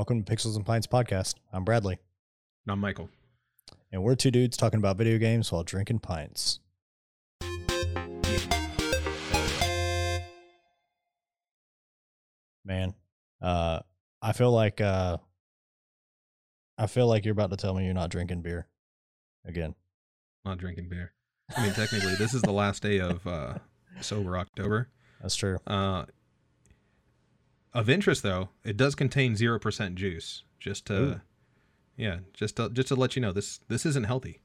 Welcome to Pixels and Pints podcast. I'm Bradley, And I'm Michael. and we're two dudes talking about video games while drinking pints. Man, uh, I feel like uh, I feel like you're about to tell me you're not drinking beer again. Not drinking beer. I mean, technically, this is the last day of uh, sober October. That's true. Uh, of interest, though, it does contain zero percent juice. Just to, Ooh. yeah, just to, just to let you know, this this isn't healthy.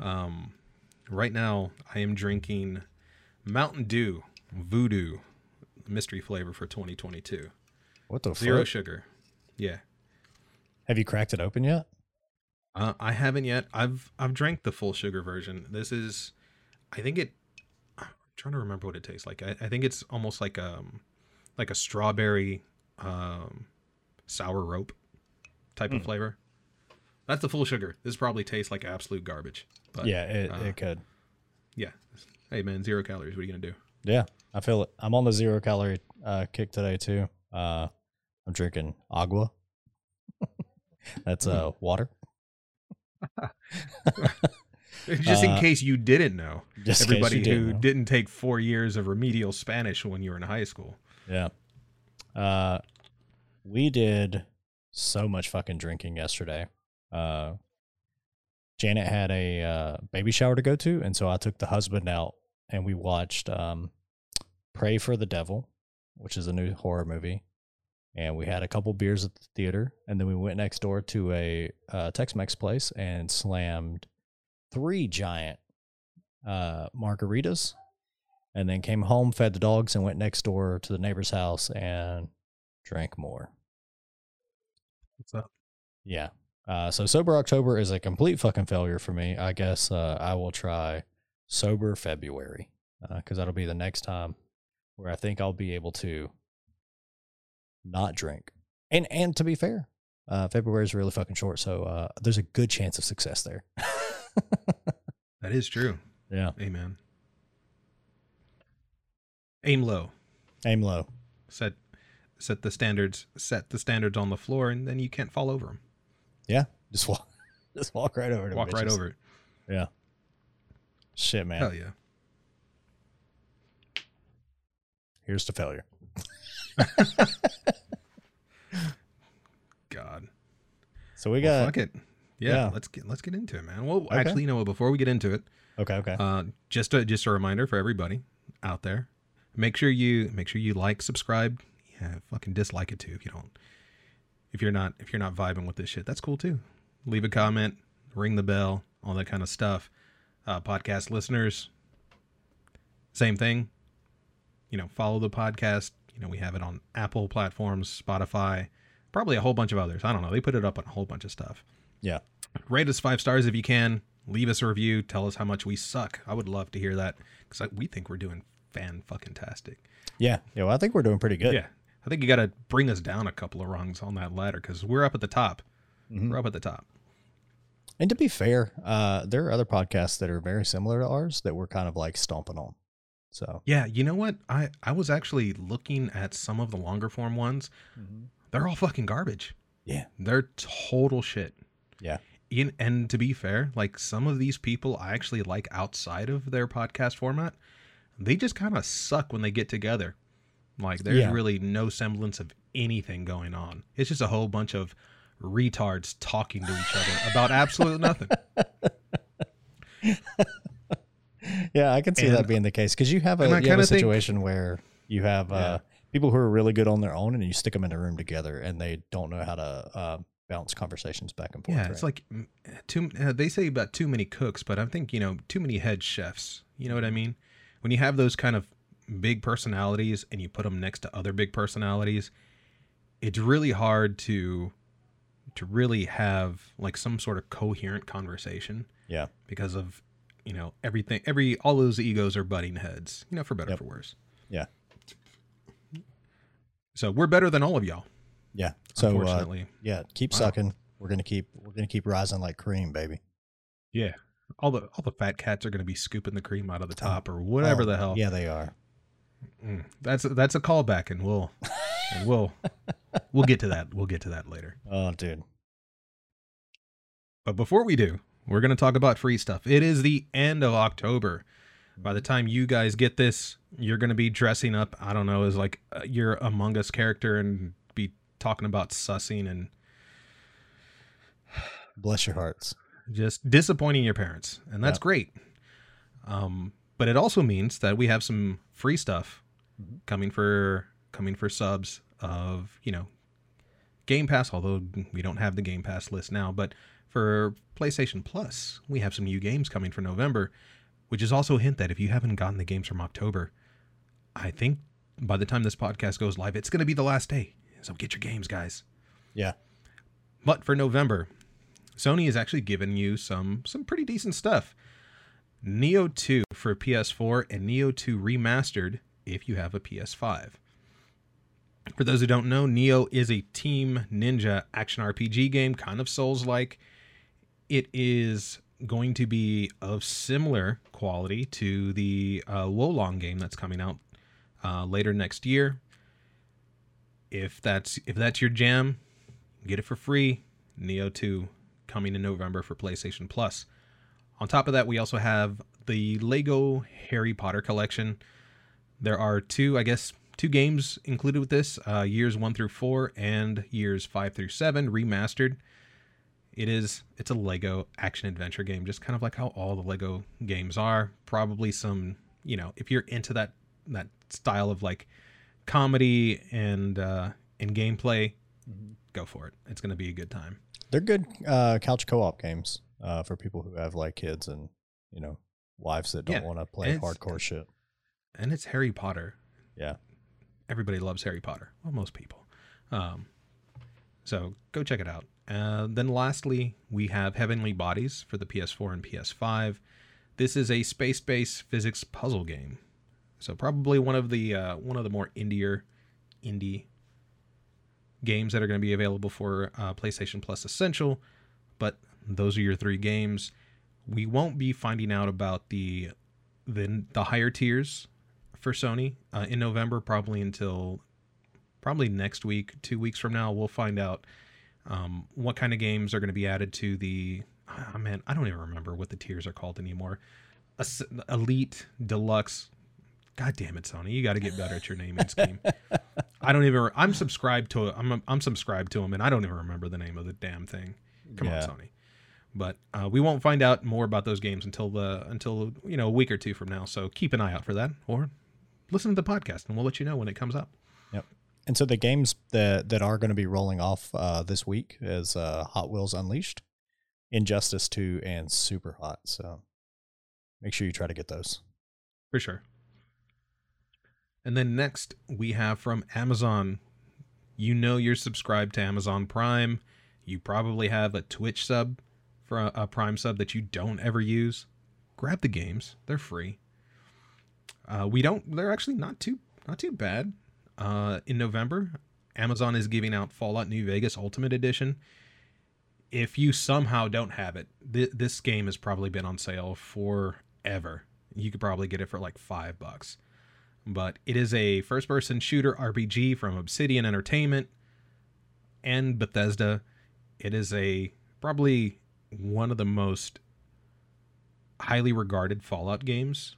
Um, right now, I am drinking Mountain Dew VooDew mystery flavor for 2022. What the Zero fuck? sugar. Yeah. Have you cracked it open yet? Uh, I haven't yet. I've I've drank the full sugar version. This is, I think it. I'm trying to remember what it tastes like. I, I think it's almost like um, like a strawberry, um, sour rope type of Mm. flavor. That's the full sugar. This probably tastes like absolute garbage. But yeah, it, uh, it could. yeah. Hey man, zero calories. What are you gonna do? Yeah, I feel it. I'm on the zero calorie uh, kick today too. Uh, I'm drinking agua. That's uh water. Just in Uh, case you didn't know, Just everybody you didn't who know. didn't take four years of remedial Spanish when you were in high school. Yeah. Uh, we did so much fucking drinking yesterday. Uh, Janet had a uh, baby shower to go to, and so I took the husband out, and we watched um, "Prey for the Devil," which is a new horror movie. And we had a couple beers at the theater, and then we went next door to a uh, Tex-Mex place and slammed three giant uh, margaritas and then came home, fed the dogs, and went next door to the neighbor's house and drank more. What's up? Yeah. Uh, so sober October is a complete fucking failure for me. I guess uh, I will try sober February because that'll be the next time where I think I'll be able to not drink. And and to be fair, uh, February is really fucking short, so uh, there's a good chance of success there. That is true. yeah, Amen. Aim low. aim low. Set set the standards. Set the standards on the floor, and then you can't fall over them. Yeah, just walk, just walk right over. to Walk right over it. Yeah. Shit, man. Hell yeah. Here's to failure. God. So we Well, got fuck it. Yeah, yeah. let's get let's get into it, man. Well, Okay. actually, you know what? Before we get into it, okay, okay. uh, just a just a reminder for everybody out there: make sure you make sure you like, subscribe. Yeah, fucking dislike it too if you don't. If you're not if you're not vibing with this shit, that's cool too. Leave a comment, ring the bell, all that kind of stuff. Uh, podcast listeners, same thing. You know, follow the podcast. You know, we have it on Apple platforms, Spotify, probably a whole bunch of others. I don't know. They put it up on a whole bunch of stuff. yeah. Rate us five stars if you can. Leave us a review. Tell us how much we suck. I would love to hear that because we think we're doing fan fucking tastic. Yeah. Yeah. Well, I think we're doing pretty good. Yeah, I think you got to bring us down a couple of rungs on that ladder because we're up at the top. Mhm. We're up at the top. And to be fair, uh, there are other podcasts that are very similar to ours that we're kind of like stomping on. So Yeah, you know what? I I was actually looking at some of the longer form ones. They're all fucking garbage. yeah. They're total shit. Yeah. In, and to be fair, like some of these people I actually like outside of their podcast format, they just kind of suck when they get together. Like there's Yeah. really no semblance of anything going on. It's just a whole bunch of retards talking to each other about absolute nothing. Yeah, I can see And- that being the case because you have a, you have a kinda think- situation where you have uh, Yeah. people who are really good on their own and you stick them in a room together and they don't know how to uh, bounce conversations back and forth. Yeah, it's right? like mm, too. Uh, they say about too many cooks, but I think you know too many head chefs. You know what I mean? When you have those kind of big personalities and you put them next to other big personalities, it's really hard to to really have like some sort of coherent conversation yeah. because of you know everything. Every all those egos are butting heads. You know, for better Yep. or for worse. Yeah. So we're better than all of y'all. Yeah. So uh, unfortunately, yeah, keep Wow. sucking. We're gonna keep we're gonna keep rising like cream, baby. yeah. All the all the fat cats are going to be scooping the cream out of the top or whatever Oh, the hell. Yeah, they are. Mm, that's that's a callback, and we'll and we'll we'll get to that. We'll get to that later. Oh, dude. But before we do, we're going to talk about free stuff. It is the end of October. By the time you guys get this, you're going to be dressing up, I don't know, as like uh, your Among Us character and be talking about sussing and Bless your hearts. Just disappointing your parents. And that's Yep. great. Um, but it also means that we have some free stuff coming for coming for subs of, you know, Game Pass, although we don't have the Game Pass list now, but for PlayStation Plus, we have some new games coming for November, which is also a hint that if you haven't gotten the games from October, I think by the time this podcast goes live, it's going to be the last day. So get your games, guys. Yeah. But for November, Sony has actually given you some some pretty decent stuff. Nioh 2 for PS4 and Nioh 2 remastered if you have a PS5. For those who don't know, Nioh is a team ninja action RPG game, kind of Souls like. It is going to be of similar quality to the uh, Wo Long game that's coming out uh, later next year. If that's if that's your jam, get it for free. Nioh 2 coming in November for PlayStation Plus. On top of that, we also have the Lego Harry Potter collection. There are two, I guess, two games included with this uh, years one through four and years five through seven remastered. It is it's a Lego action adventure game, just kind of like how all the Lego games are. Probably some, you know, if you're into that that style of like comedy and uh, and gameplay, go for it. It's going to be a good time. They're good uh, couch co-op games uh, for people who have like kids and you know wives that don't Yeah, want to play hardcore shit. and it's Harry Potter. Yeah. Everybody loves Harry Potter. Well, most people. Um, so go check it out. Uh, then lastly, we have Heavenly Bodies for the PS4 and PS5. This is a space-based physics puzzle game. So probably one of the uh, one of the more indier indie games that are going to be available for uh, PlayStation Plus Essential. But those are your three games. We won't be finding out about the the the higher tiers for Sony uh, in November, probably until probably next week, two weeks from now. We'll find out um, what kind of games are going to be added to the. Oh, man, I don't even remember what the tiers are called anymore. Elite, Deluxe. God damn it, Sony! You got to get better at your naming scheme. I don't even. I'm subscribed to. I'm I'm subscribed to them, and I don't even remember the name of the damn thing. Come Yeah. on, Sony. But uh, we won't find out more about those games until the until you know a week or two from now. So keep an eye out for that, or listen to the podcast, and we'll let you know when it comes up. Yep. And so the games that that are going to be rolling off uh, this week is uh, Hot Wheels Unleashed, Injustice 2, and Super Hot. So make sure you try to get those. For sure. And then next we have from Amazon. You know you're subscribed to Amazon Prime. You probably have a Twitch sub for a, Prime sub that you don't ever use. Grab the games; they're free. Uh, we don't. They're actually not too not too bad. Uh, in November, Amazon is giving out Fallout New Vegas Ultimate Edition. If you somehow don't have it, th- this game has probably been on sale forever. You could probably get it for like five bucks. But it is a first person shooter RPG from Obsidian Entertainment and Bethesda. It is a probably one of the most highly regarded Fallout games.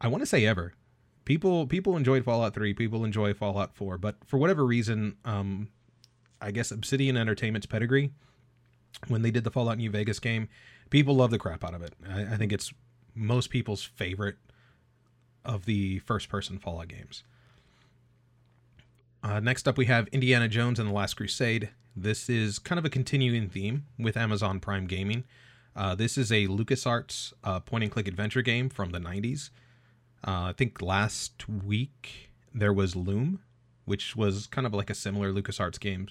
I want to say ever. People people enjoyed Fallout 3, people enjoy Fallout 4, but for whatever reason, um I guess Obsidian Entertainment's pedigree when they did the Fallout New Vegas game, people love the crap out of it. I, I think it's most people's favorite of the first person Fallout games. Uh, next up, we have Indiana Jones and the Last Crusade. This is kind of a continuing theme with Amazon Prime Gaming. Uh, this is a LucasArts uh, point and click adventure game from the 90s. Uh, I think last week there was Loom, which was kind of like a similar LucasArts game.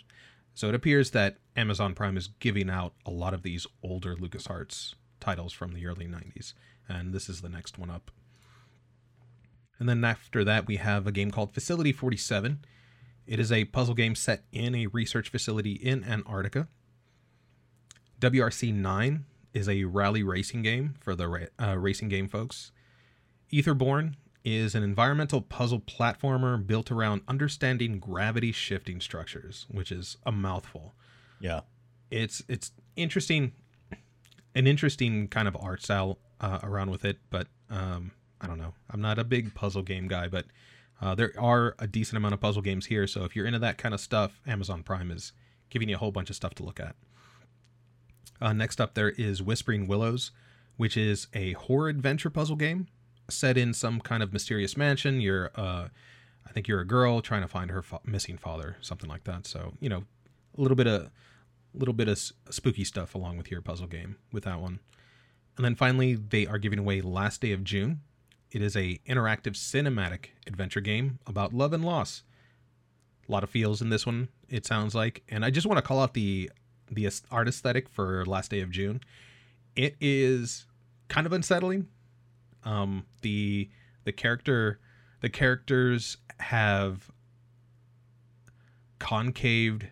So it appears that Amazon Prime is giving out a lot of these older LucasArts titles from the early 90s, and this is the next one up. And then after that, we have a game called Facility 47. It is a puzzle game set in a research facility in Antarctica. WRC 9 is a rally racing game for the ra- uh, racing game folks. Etherborn is an environmental puzzle platformer built around understanding gravity shifting structures, which is a mouthful. Yeah. It's it's interesting, an interesting kind of art style uh, around with it, but um, I don't know. I'm not a big puzzle game guy, but uh, there are a decent amount of puzzle games here. So if you're into that kind of stuff, Amazon Prime is giving you a whole bunch of stuff to look at. Uh, next up, there is Whispering Willows, which is a horror adventure puzzle game set in some kind of mysterious mansion. You're, uh, I think you're a girl trying to find her fa- missing father, something like that. So you know, a little bit of, a little bit of spooky stuff along with your puzzle game with that one. And then finally, they are giving away Last Day of June. It is a interactive cinematic adventure game about love and loss. A lot of feels in this one, it sounds like. And I just want to call out the the art aesthetic for Last Day of June. It is kind of unsettling. Um, the the character the characters have concaved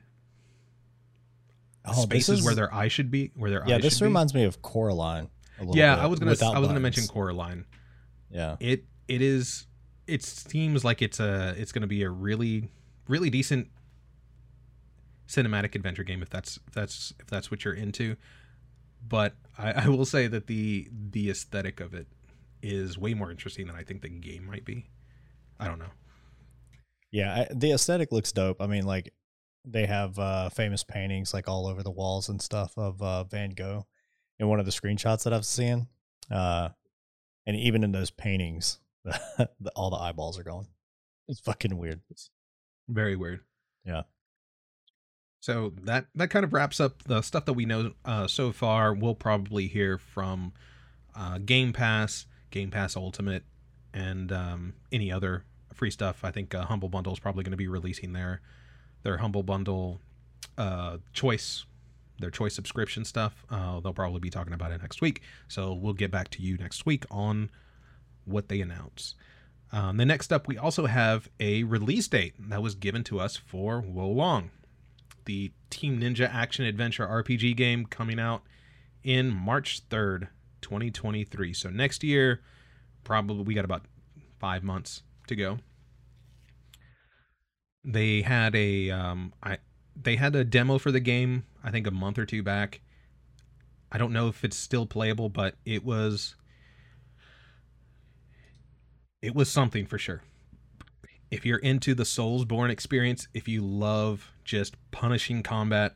Oh, spaces is, where their eye should be, where their yeah. This should be. reminds me of Coraline. A little Yeah, bit, I was gonna I was gonna mention. Coraline. Yeah. It it is it seems like it's a it's gonna be a really really decent cinematic adventure game if that's if that's if that's what you're into. But I, I will say that the the aesthetic of it is way more interesting than I think the game might be. I don't know. Yeah, I, the aesthetic looks dope. I mean, like they have uh, famous paintings like all over the walls and stuff of uh, Van Gogh in one of the screenshots that I've seen. Uh, and even in those paintings, the, all the eyeballs are gone. It's fucking weird. Very weird. Yeah. So that that kind of wraps up the stuff that we know uh, so far. We'll probably hear from uh, Game Pass, Game Pass Ultimate, and um, any other free stuff. I think uh, Humble Bundle is probably going to be releasing their their Humble Bundle uh, choice, their choice subscription stuff. Uh, they'll probably be talking about it next week. So we'll get back to you next week on what they announce. Um, the next up, we also have a release date that was given to us for Wo Long, the Team Ninja action adventure RPG game coming out in March 3rd, 2023. So next year, probably we got about five months to go. They had a um, I they had a demo for the game I think a month or two back. I don't know if it's still playable, but it was it was something for sure. If you're into the Soulsborne experience, if you love just punishing combat,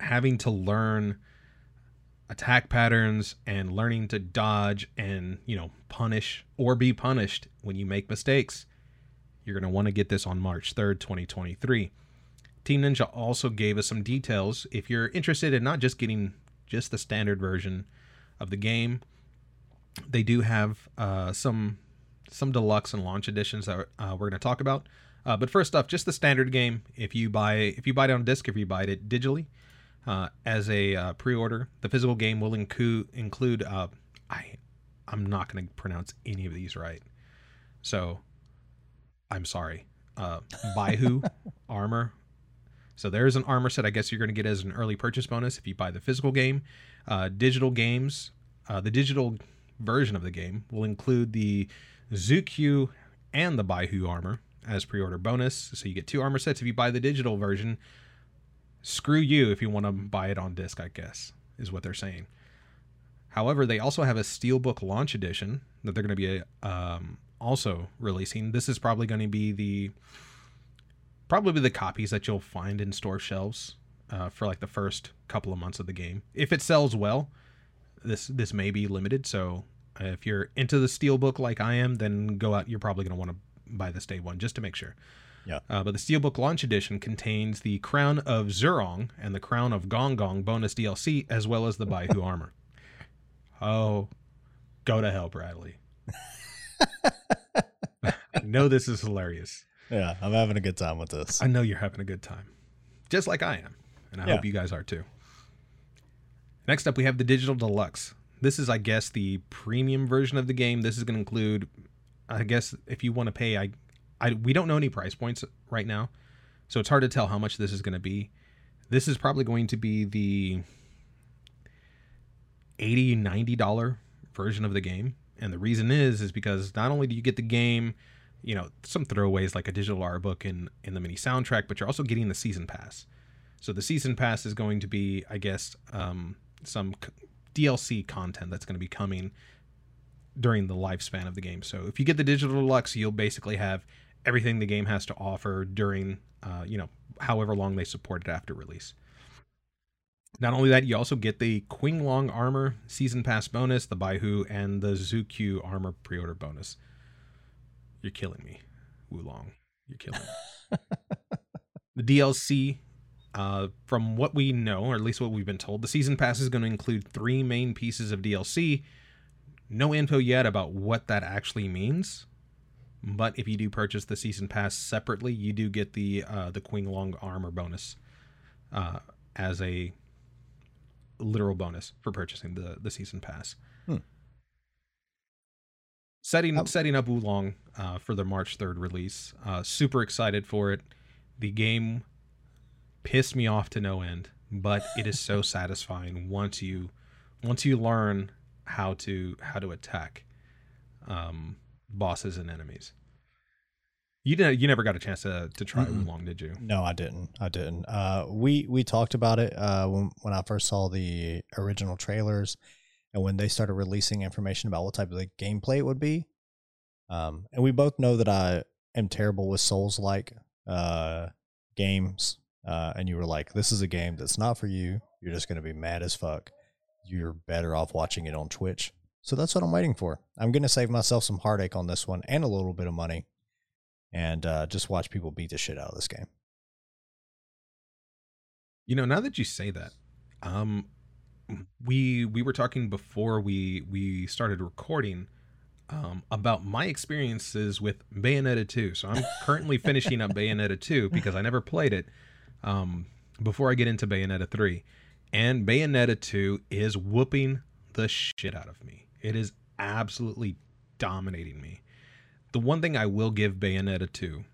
having to learn attack patterns and learning to dodge and, you know, punish or be punished when you make mistakes, you're going to want to get this on March 3rd, 2023. Team Ninja also gave us some details if you're interested in not just getting just the standard version of the game. They do have uh, some some deluxe and launch editions that uh, we're going to talk about. Uh, but first off, just the standard game. If you buy if you buy it on disc, if you buy it digitally uh, as a uh, pre-order, the physical game will include include uh, I I'm not going to pronounce any of these right, so I'm sorry. Uh, Baihu armor. So there's an armor set. I guess you're going to get as an early purchase bonus if you buy the physical game. Uh, digital games, uh, the digital version of the game will include the Zukyu and the Baihu armor as pre-order bonus. So you get two armor sets if you buy the digital version. Screw you if you want to buy it on disc, I guess, is what they're saying. However, they also have a Steelbook launch edition that they're going to be um, also releasing. This is probably going to be the probably the copies that you'll find in store shelves uh, for like the first couple of months of the game. If it sells well, this this may be limited. So if you're into the steelbook like I am, then go out. You're probably going to want to buy this day one just to make sure. Yeah. Uh, but the Steelbook Launch Edition contains the Crown of Zhurong and the Crown of Gong Gong bonus DLC, as well as the Baihu armor. Oh, go to hell, Bradley. I know this is hilarious. Yeah, I'm having a good time with this. I know you're having a good time, just like I am, and I Yeah. hope you guys are too. Next up, we have the Digital Deluxe. This is, I guess, the premium version of the game. This is going to include, I guess, if you want to pay, I, I, we don't know any price points right now, so it's hard to tell how much this is going to be. This is probably going to be the 80 90 dollar version of the game And the reason is is because not only do you get the game, you know, some throwaways like a digital art book and in the mini soundtrack, but you're also getting the season pass. So the season pass is going to be, I guess, um, some DLC content that's going to be coming during the lifespan of the game. So if you get the digital deluxe, you'll basically have everything the game has to offer during, uh, you know, however long they support it after release. Not only that, you also get the Qinglong armor season pass bonus, the Baihu, and the Zukyu armor pre-order bonus. You're killing me, Wo Long. You're killing me. the DLC, uh, from what we know, or at least what we've been told, the season pass is going to include three main pieces of DLC. No info yet about what that actually means. But if you do purchase the season pass separately, you do get the uh, the Qinglong armor bonus uh, as a literal bonus for purchasing the the season pass. Hmm. Setting Um, setting up Wo Long uh, for the March third release. Uh, super excited for it. The game pissed me off to no end, but it is so satisfying once you once you learn how to how to attack um, bosses and enemies. You didn't. You never got a chance to to try Mm-mm. Wo Long, did you? No, I didn't. I didn't. Uh, we we talked about it uh, when when I first saw the original trailers, and when they started releasing information about what type of the gameplay it would be. Um, and we both know that I am terrible with Souls like uh games. Uh, and you were like, "This is a game that's not for you. You're just gonna be mad as fuck. You're better off watching it on Twitch." So that's what I'm waiting for. I'm gonna save myself some heartache on this one and a little bit of money, and uh, just watch people beat the shit out of this game. You know, now that you say that, um, we we were talking before we we started recording um, about my experiences with Bayonetta 2. So I'm currently finishing up Bayonetta 2 because I never played it um, before I get into Bayonetta 3. And Bayonetta 2 is whooping the shit out of me. It is absolutely dominating me. The one thing I will give Bayonetta 2,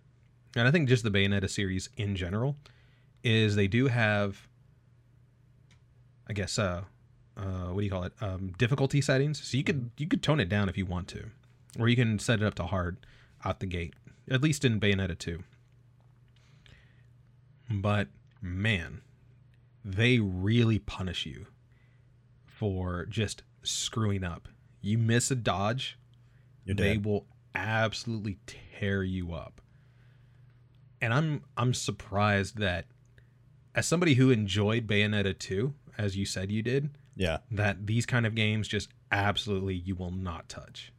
and I think just the Bayonetta series in general, is they do have, I guess, uh, uh, what do you call it? Um, difficulty settings. So you could you could tone it down if you want to, or you can set it up to hard out the gate. At least in Bayonetta 2. But man, they really punish you for just screwing up. You miss a dodge, they will absolutely tear you up. And I'm I'm surprised that as somebody who enjoyed Bayonetta 2, as you said you did, Yeah. that these kind of games just absolutely you will not touch.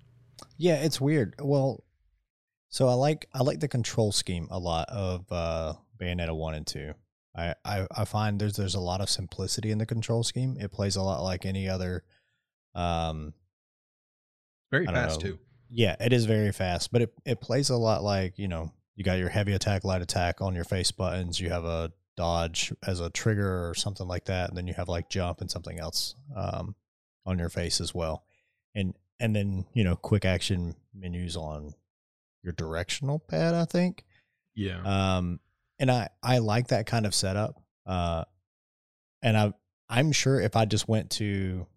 Yeah, it's weird. Well, so I like I like the control scheme a lot of uh Bayonetta 1 and 2. I, I, I find there's there's a lot of simplicity in the control scheme. It plays a lot like any other um Very fast know. too. yeah, it is very fast, but it, it plays a lot like, you know, you got your heavy attack, light attack on your face buttons, you have a dodge as a trigger or something like that, and then you have like jump and something else um on your face as well. And and then, you know, quick action menus on your directional pad, I think. Yeah. Um, and I I like that kind of setup. Uh, and I I'm sure if I just went to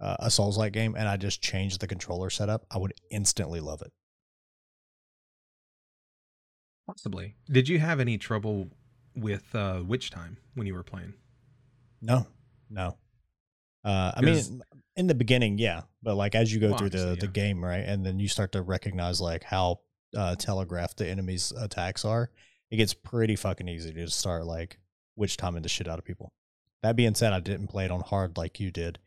uh, a Souls like game and I just changed the controller setup, I would instantly love it. Possibly. Did you have any trouble with uh Witch Time when you were playing? No, no. Uh, I mean, in the beginning, yeah, but like as you go Well, through the obviously, the game, right, and then you start to recognize like how uh, telegraphed the enemy's attacks are, it gets pretty fucking easy to just start like witch timing the shit out of people. That being said, I didn't play it on hard like you did.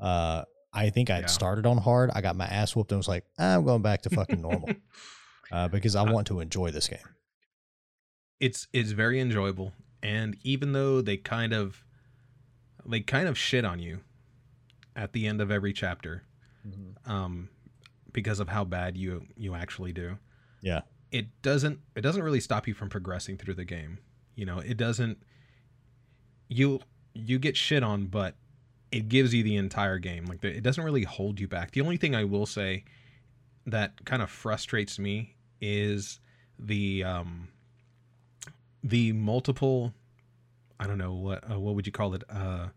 Uh, I think I Yeah. started on hard. I got my ass whooped and was like, I'm going back to fucking normal uh, because I Uh, want to enjoy this game. It's it's very enjoyable. And even though they kind of they kind of shit on you at the end of every chapter um because of how bad you you actually do Yeah. it doesn't it doesn't really stop you from progressing through the game. You know it doesn't you you get shit on but it gives you the entire game. Like it doesn't really hold you back. The only thing i will say that kind of frustrates me is the um the multiple i don't know what uh, what would you call it uh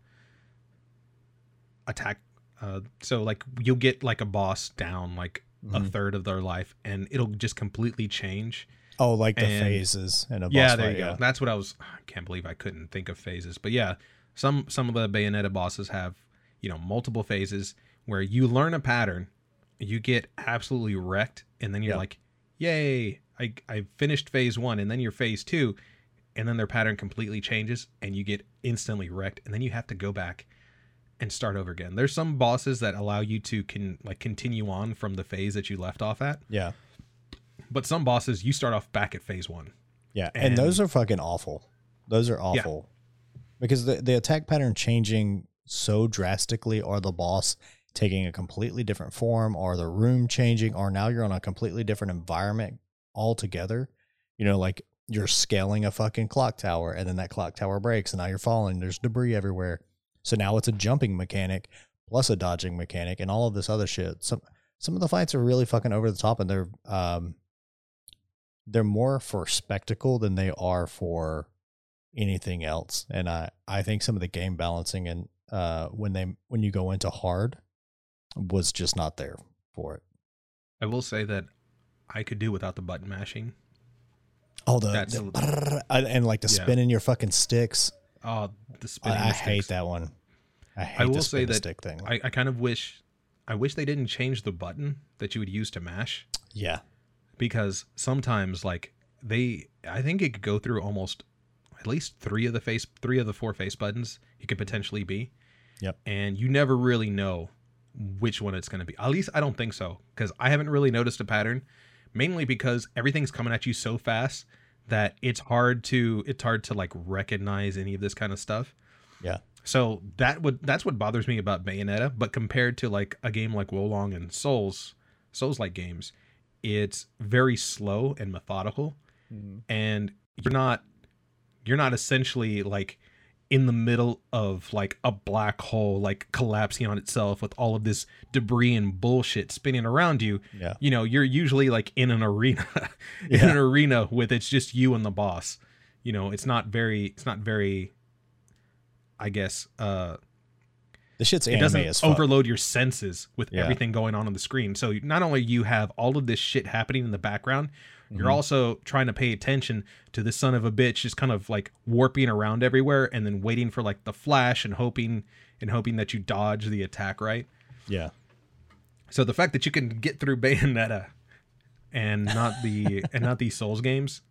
attack Uh, so like you'll get like a boss down like a Mhm. third of their life, and it'll just completely change. Oh, like the And- phases in a boss yeah, there fight, you go. That's what I was. I can't believe I couldn't think of phases, but yeah, some some of the Bayonetta bosses have you know multiple phases where you learn a pattern, you get absolutely wrecked, and then you're Yeah. like, "Yay! I I finished phase one," and then you're phase two, and then their pattern completely changes, and you get instantly wrecked, and then you have to go back and start over again. There's some bosses that allow you to can like continue on from the phase that you left off at, Yeah. but some bosses you start off back at phase one. Yeah, and, And- those are fucking awful. Those are awful because the the attack pattern changing so drastically, or the boss taking a completely different form, or the room changing, or now you're on a completely different environment altogether. You know, like you're scaling a fucking clock tower, and then that clock tower breaks, and now you're falling. There's debris everywhere. So now it's a jumping mechanic plus a dodging mechanic, and all of this other shit. Some some of the fights are really fucking over the top, and they're um they're more for spectacle than they are for anything else. And I, I think some of the game balancing and uh when they when you go into hard was just not there for it. I will say that I could do without the button mashing. Oh the, That's the brrrr, and and, like the Yeah. spinning your fucking sticks. Oh, the I, spinning. I the hate sticks. that one. I hate I the will spin say the that stick thing. I, I kind of wish, I wish they didn't change the button that you would use to mash yeah. because sometimes like they, I think it could go through almost at least three of the face, three of the four face buttons it could potentially be. Yep. And you never really know which one it's going to be. At least I don't think so because I haven't really noticed a pattern. Mainly because everything's coming at you so fast that it's hard to it's hard to like recognize any of this kind of stuff. Yeah. So that would that's what bothers me about Bayonetta. But compared to like a game like Wo Long and Souls, Souls like games, it's very slow and methodical, mm-hmm. and you're not you're not essentially like in the middle of like a black hole like collapsing on itself with all of this debris and bullshit spinning around you Yeah. you know you're usually like in an arena in Yeah. an arena with it's just you and the boss you know it's not very it's not very i guess uh The shit's it doesn't overload your senses with Yeah. everything going on on the screen so not only you have all of this shit happening in the background you're Mhm. also trying to pay attention to the son of a bitch just kind of like warping around everywhere and then waiting for like the flash and hoping and hoping that you dodge the attack right Yeah. so the fact that you can get through Bayonetta and not the and not these Souls games,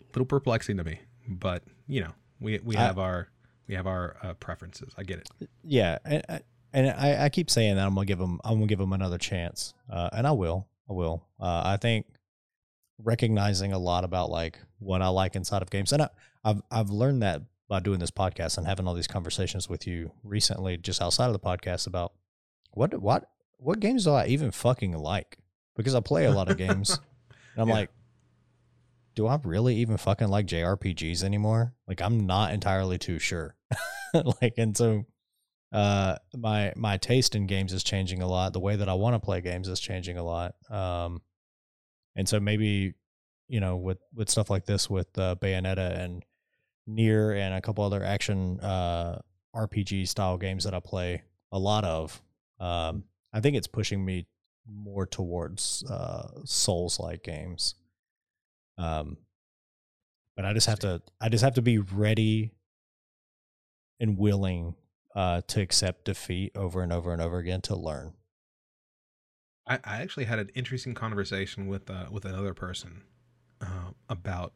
a little perplexing to me. But you know, we we I- have our we have our uh, preferences. I get it. Yeah, and I- and I, I keep saying that I'm gonna give them I'm gonna give them another chance, uh, and I will, I will. Uh, I think recognizing a lot about like what I like inside of games, and I, I've I've learned that by doing this podcast and having all these conversations with you recently, just outside of the podcast about what what what games do I even fucking like because I play a lot of games, and I'm Yeah. like. Do I really even fucking like JRPGs anymore? Like I'm not entirely too sure. like and so uh my my taste in games is changing a lot the way that i want to play games is changing a lot um and so maybe you know with with stuff like this with uh, bayonetta and NieR and a couple other action uh rpg style games that i play a lot of um i think it's pushing me more towards uh souls like games um but i just have to i just have to be ready and willing uh, to accept defeat over and over and over again to learn. I, I actually had an interesting conversation with uh, with another person uh, about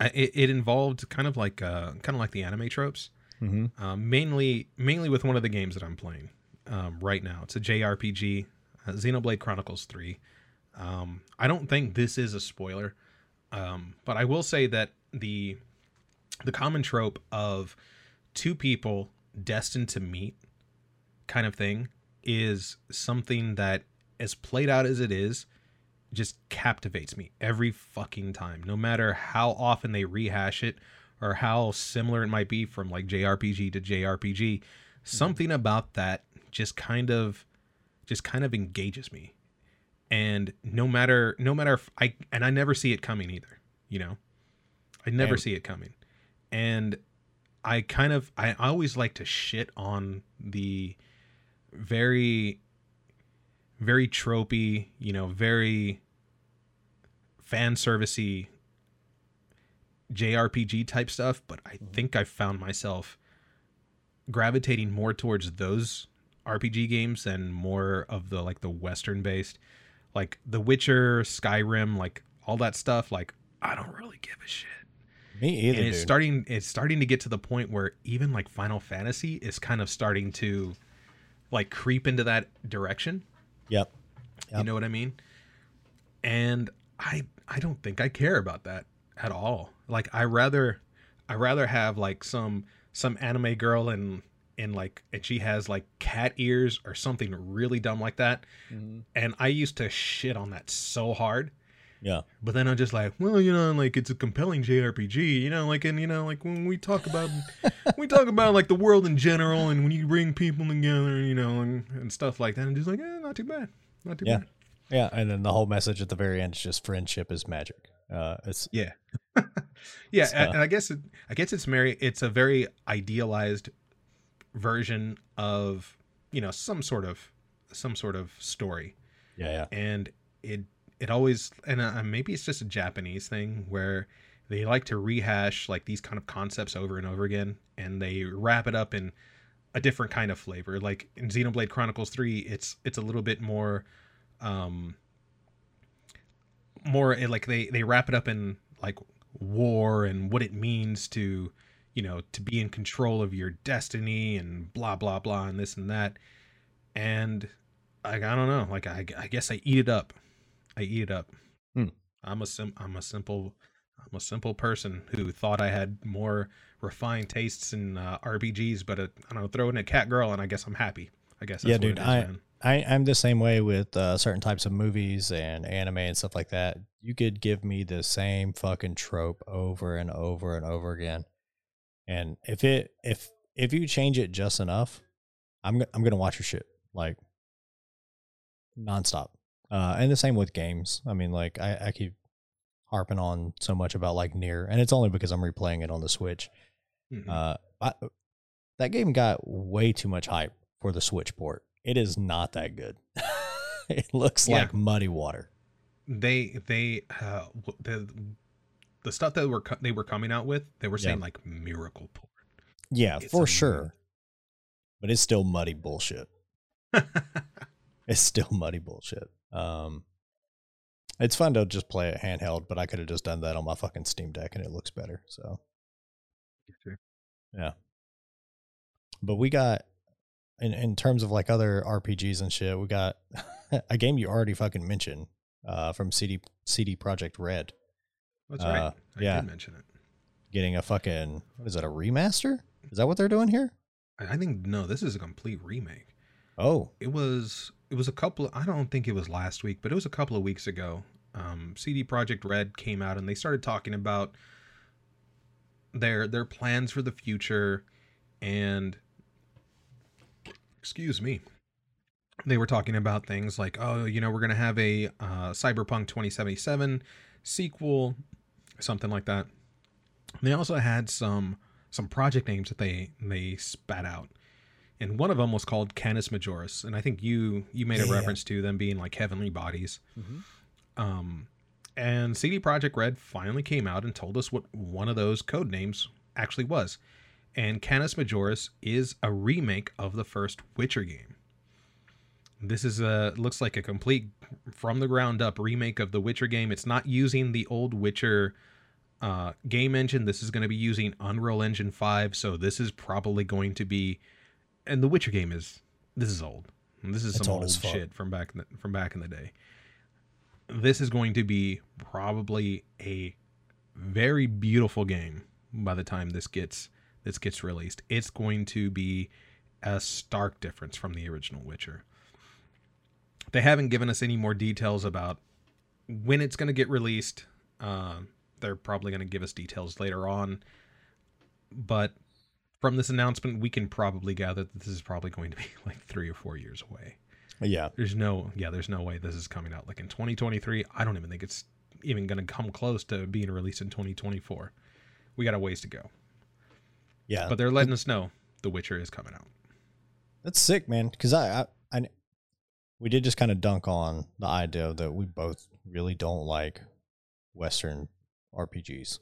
it. It involved kind of like uh, kind of like the anime tropes. Mm-hmm. um, mainly mainly with one of the games that I'm playing um, right now. It's a JRPG, uh, Xenoblade Chronicles Three. Um, I don't think this is a spoiler, um, but I will say that the the common trope of two people destined to meet kind of thing is something that as played out as it is just captivates me every fucking time no matter how often they rehash it or how similar it might be from like JRPG to JRPG mm-hmm. something about that just kind of just kind of engages me. And no matter no matter if I and I never see it coming either you know? I never And- see it coming. And I kind of I, I always like to shit on the very very tropey, you know, very fan servicey JRPG type stuff, but I Mhm. think I found myself gravitating more towards those RPG games than more of the like the western based like The Witcher, Skyrim, like all that stuff like I don't really give a shit. Me either, and it's dude. starting it's starting to get to the point where even like Final Fantasy is kind of starting to like creep into that direction. Yep. You know what I mean? And I I don't think I care about that at all. Like I rather I rather have like some some anime girl and and like and she has like cat ears or something really dumb like that. Mm-hmm. And I used to shit on that so hard. Yeah. But then I'm just like, well, you know, like it's a compelling JRPG, you know, like and you know, like when we talk about we talk about like the world in general and when you bring people together, you know, and, and stuff like that, and just like, eh, not too bad. Not too Yeah. bad. Yeah, and then the whole message at the very end is just friendship is magic. Uh, it's Yeah. yeah, So- and and I guess it, I guess it's very it's a very idealized version of, you know, some sort of some sort of story. yeah, yeah, and it it always and uh, maybe it's just a Japanese thing where they like to rehash like these kind of concepts over and over again and they wrap it up in a different kind of flavor like in Xenoblade Chronicles 3 it's it's a little bit more um more eh, like they they wrap it up in like war and what it means to you know to be in control of your destiny and blah blah blah and this and that and like I don't know. Like I, I guess I eat it up. I eat it up. Hmm. I'm a sim. I'm a simple. I'm a simple person who thought I had more refined tastes in uh, RPGs, but uh, I don't know. Throw in a cat girl, and I guess I'm happy. I guess. That's Yeah, dude, It is, I- man. I, I'm the same way with uh, certain types of movies and anime and stuff like that. You could give me the same fucking trope over and over and over again, and if it if if you change it just enough, I'm I'm gonna watch your shit like nonstop. Uh, and the same with games. I mean, like I, I keep harping on so much about like NieR, and it's only because I'm replaying it on the Switch. Mhm. Uh, I, that game got way too much hype for the Switch port. It is not that good. it looks Yeah. like muddy water. they they uh, the the stuff that were co- they were coming out with, they were Yeah. saying like miracle port. Yeah, It's for sure. But it's still muddy bullshit. It's still muddy bullshit. Um, it's fun to just play it handheld, but I could have just done that on my fucking Steam Deck and it looks better. So yeah. But we got in in terms of like other RPGs and shit, we got a game you already fucking mentioned uh, from CD CD Projekt Red That's Uh, right. I yeah. did mention it. getting a fucking what is it a remaster? Is that what they're doing here? I think no, this is a complete remake. Oh, it was it was a couple i don't think it was last week but it was a couple of weeks ago. Um, cd projekt red came out and they started talking about their their plans for the future and excuse me they were talking about things like oh you know we're to have a uh, cyberpunk 2077 sequel something like that. They also had some some project names that they they spat out and one of them was called Canis Majoris, and I think you you made a Yeah, yeah. reference to them being like heavenly bodies. Um, and CD Projekt Red finally came out and told us what one of those code names actually was. And Canis Majoris is a remake of the first Witcher game. This is a looks like a complete from the ground up remake of the Witcher game. It's not using the old Witcher uh, game engine. This is going to be using Unreal Engine 5, so this is probably going to be and the Witcher game is this is old. This is It's some old old, as fuck. shit from back in the, from back in the day. This is going to be probably a very beautiful game by the time this gets this gets released. It's going to be a stark difference from the original Witcher. They haven't given us any more details about when it's going to get released. Uh, they're probably going to give us details later on, but from this announcement, we can probably gather that this is probably going to be like three or four years away. yeah. There's no, yeah, there's no way this is coming out like in 2023. I don't even think it's even going to come close to being released in 2024. We got a ways to go, Yeah. but they're letting us know The Witcher is coming out. That's sick, man. Because I, I, I, we did just kind of dunk on the idea that we both really don't like Western RPGs.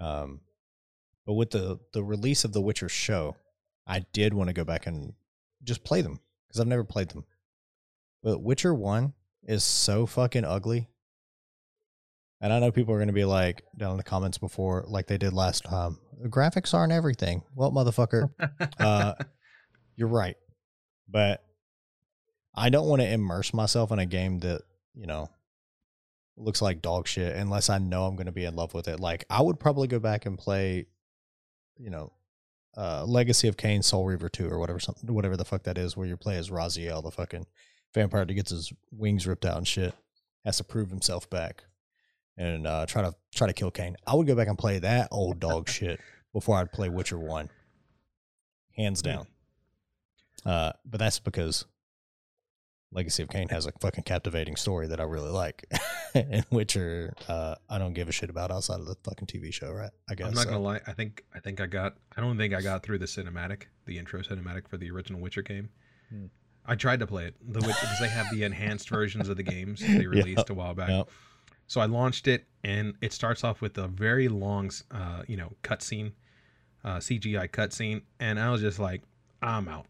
Um, but with the the release of the Witcher show, I did want to go back and just play them because I've never played them. But Witcher One is so fucking ugly. And I know people are going to be like down in the comments before, like they did last time. Graphics aren't everything. Well, motherfucker, uh, you're right. But I don't want to immerse myself in a game that, you know, looks like dog shit unless I know I'm going to be in love with it. Like, I would probably go back and play, you know, uh, Legacy of Kain, Soul Reaver 2 or whatever, something, whatever the fuck that is, where you play as Raziel, the fucking vampire that gets his wings ripped out and shit, has to prove himself back and uh, try to try to kill Kain. I would go back and play that old dog shit before I'd play Witcher One, hands down. Uh, but that's because Legacy of Kain has a fucking captivating story that I really like, and Witcher uh, I don't give a shit about outside of the fucking TV show, right? I guess I'm not so. gonna lie. I think I think I got. I don't think I got through the cinematic, the intro cinematic for the original Witcher game. Hmm. I tried to play it, the Witcher, because they have the enhanced versions of the games they released a while back. Yep. So I launched it, and it starts off with a very long, uh, you know, cutscene, uh, CGI cutscene, and I was just like, I'm out.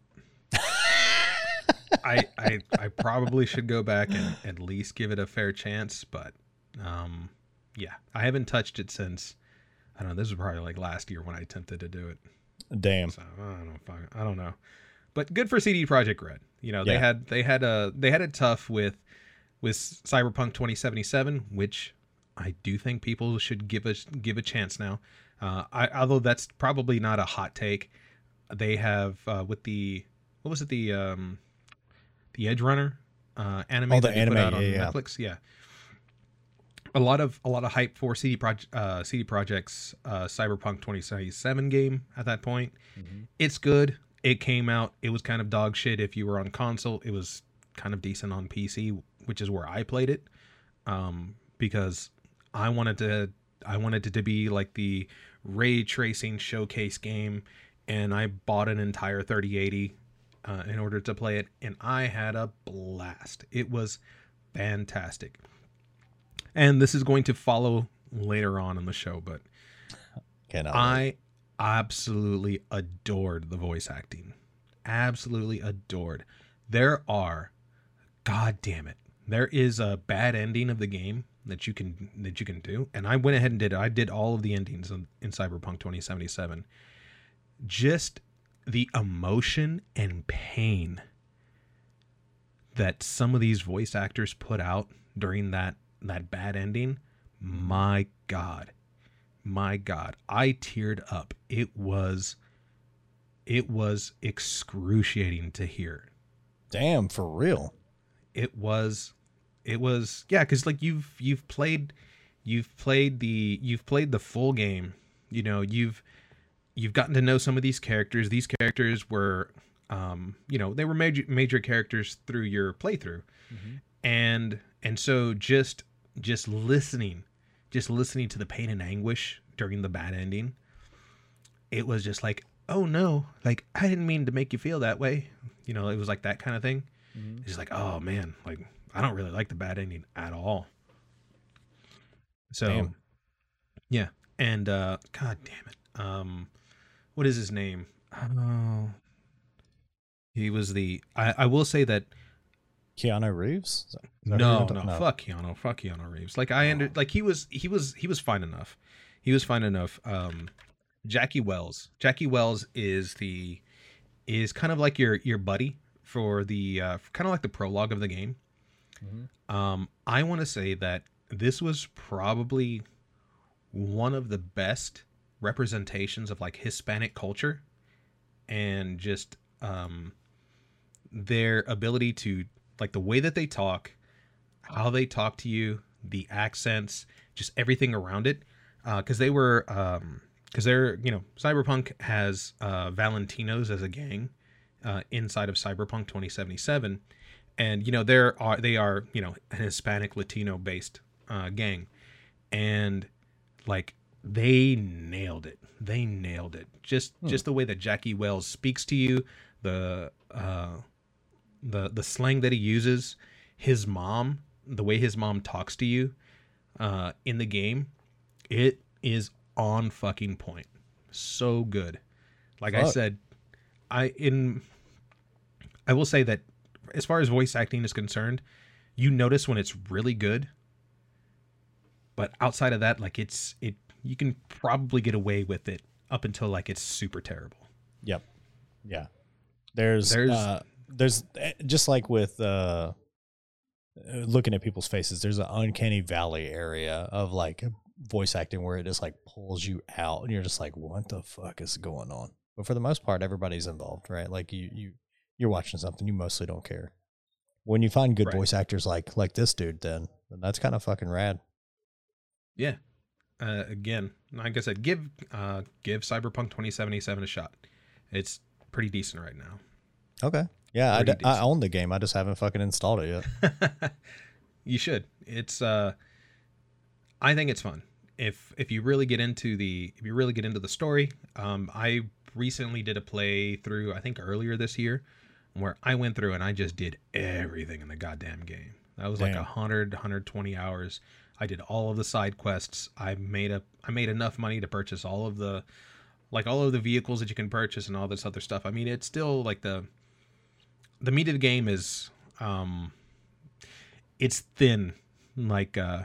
I, I I probably should go back and at least give it a fair chance, but um, yeah, I haven't touched it since. I don't know. This was probably like last year when I attempted to do it. Damn. So I don't know. I don't know. But good for CD Projekt Red. You know, they had they had a they had it tough with with Cyberpunk 2077, which I do think people should give a give a chance now. Uh, I, although that's probably not a hot take. They have uh, with the what was it the um, the Edge Runner uh, anime Oh, the that they put anime, yeah, yeah. Netflix. Yeah, a lot of a lot of hype for CD Projekt uh, CD Projekt's uh, Cyberpunk 2077 game at that point Mhm. it's good. It came out. It was kind of dog shit if you were on console. It was kind of decent on PC, which is where I played it, um, because I wanted to. I wanted it to be like the ray tracing showcase game, and I bought an entire 3080 uh, in order to play it, and I had a blast. It was fantastic. And this is going to follow later on in the show, but Cannot. wait. I absolutely adored the voice acting. Absolutely adored. There are god damn it. There is a bad ending of the game that you can that you can do. And I went ahead and did it. I did all of the endings in, in Cyberpunk 2077. Just the emotion and pain that some of these voice actors put out during that that bad ending, my god. My god. I teared up. It was it was excruciating to hear. Damn, for real. it was it was yeah because like you've you've played you've played the you've played the full game. You know you've you've gotten to know some of these characters. These characters were um you know they were major major characters through your playthrough. And and so just just listening just listening to the pain and anguish during the bad ending it was just like oh no like i didn't mean to make you feel that way. You know it was like that kind of thing it's just like oh man like i don't really like the bad ending at all. So Damn. yeah. And uh god damn it. Um what is his name oh he was the i i will say that Keanu Reeves. Is that- is that who no, no, fuck Keanu, fuck Keanu Reeves. Like I under, like he was, he was, he was fine enough. He was fine enough. Um, Jackie Wells. Jackie Wells is the, is kind of like your your buddy for the, uh, kind of like the prologue of the game. Mhm. Um, I want to say that this was probably one of the best representations of like Hispanic culture, and just um, their ability to like the way that they talk, how they talk to you, the accents, just everything around it. Because they were, because they're, you know, Cyberpunk has uh, Valentinos as a gang uh, inside of Cyberpunk 2077, and you know there are they are you know an Hispanic Latino based uh, gang, and like they nailed it. They nailed it. Just Hmm. just the way that Jackie Wells speaks to you, the uh, the the slang that he uses, his mom, the way his mom talks to you, uh, in the game, it is on fucking point. So good. Like I said, I in I will say that as far as voice acting is concerned, you notice when it's really good. But outside of that, like it's it you can probably get away with it up until like it's super terrible. Yep. Yeah. There's There's- uh, there's eh, just like with uh uh, looking at people's faces, there's an uncanny valley area of like voice acting where it just like pulls you out and you're just like, what the fuck is going on? But for the most part, everybody's involved, right? Like you you you're watching something, you mostly don't care. When you find good Right. voice actors like like this dude, then, then that's kind of fucking rad. Yeah. Uh, again, like I said, give uh, give Cyberpunk 2077 a shot. It's pretty decent right now. Okay. Yeah, I, d- I own the game. I just haven't fucking installed it yet. you should. It's uh I think it's fun. If if you really get into the if you really get into the story, um I recently did a play through I think earlier this year where I went through and I just did everything in the goddamn game. That was like a Damn. 100 120 hours. I did all of the side quests. I made a I made enough money to purchase all of the like all of the vehicles that you can purchase and all this other stuff. I mean, it's still like the the meat of the game is um it's thin like uh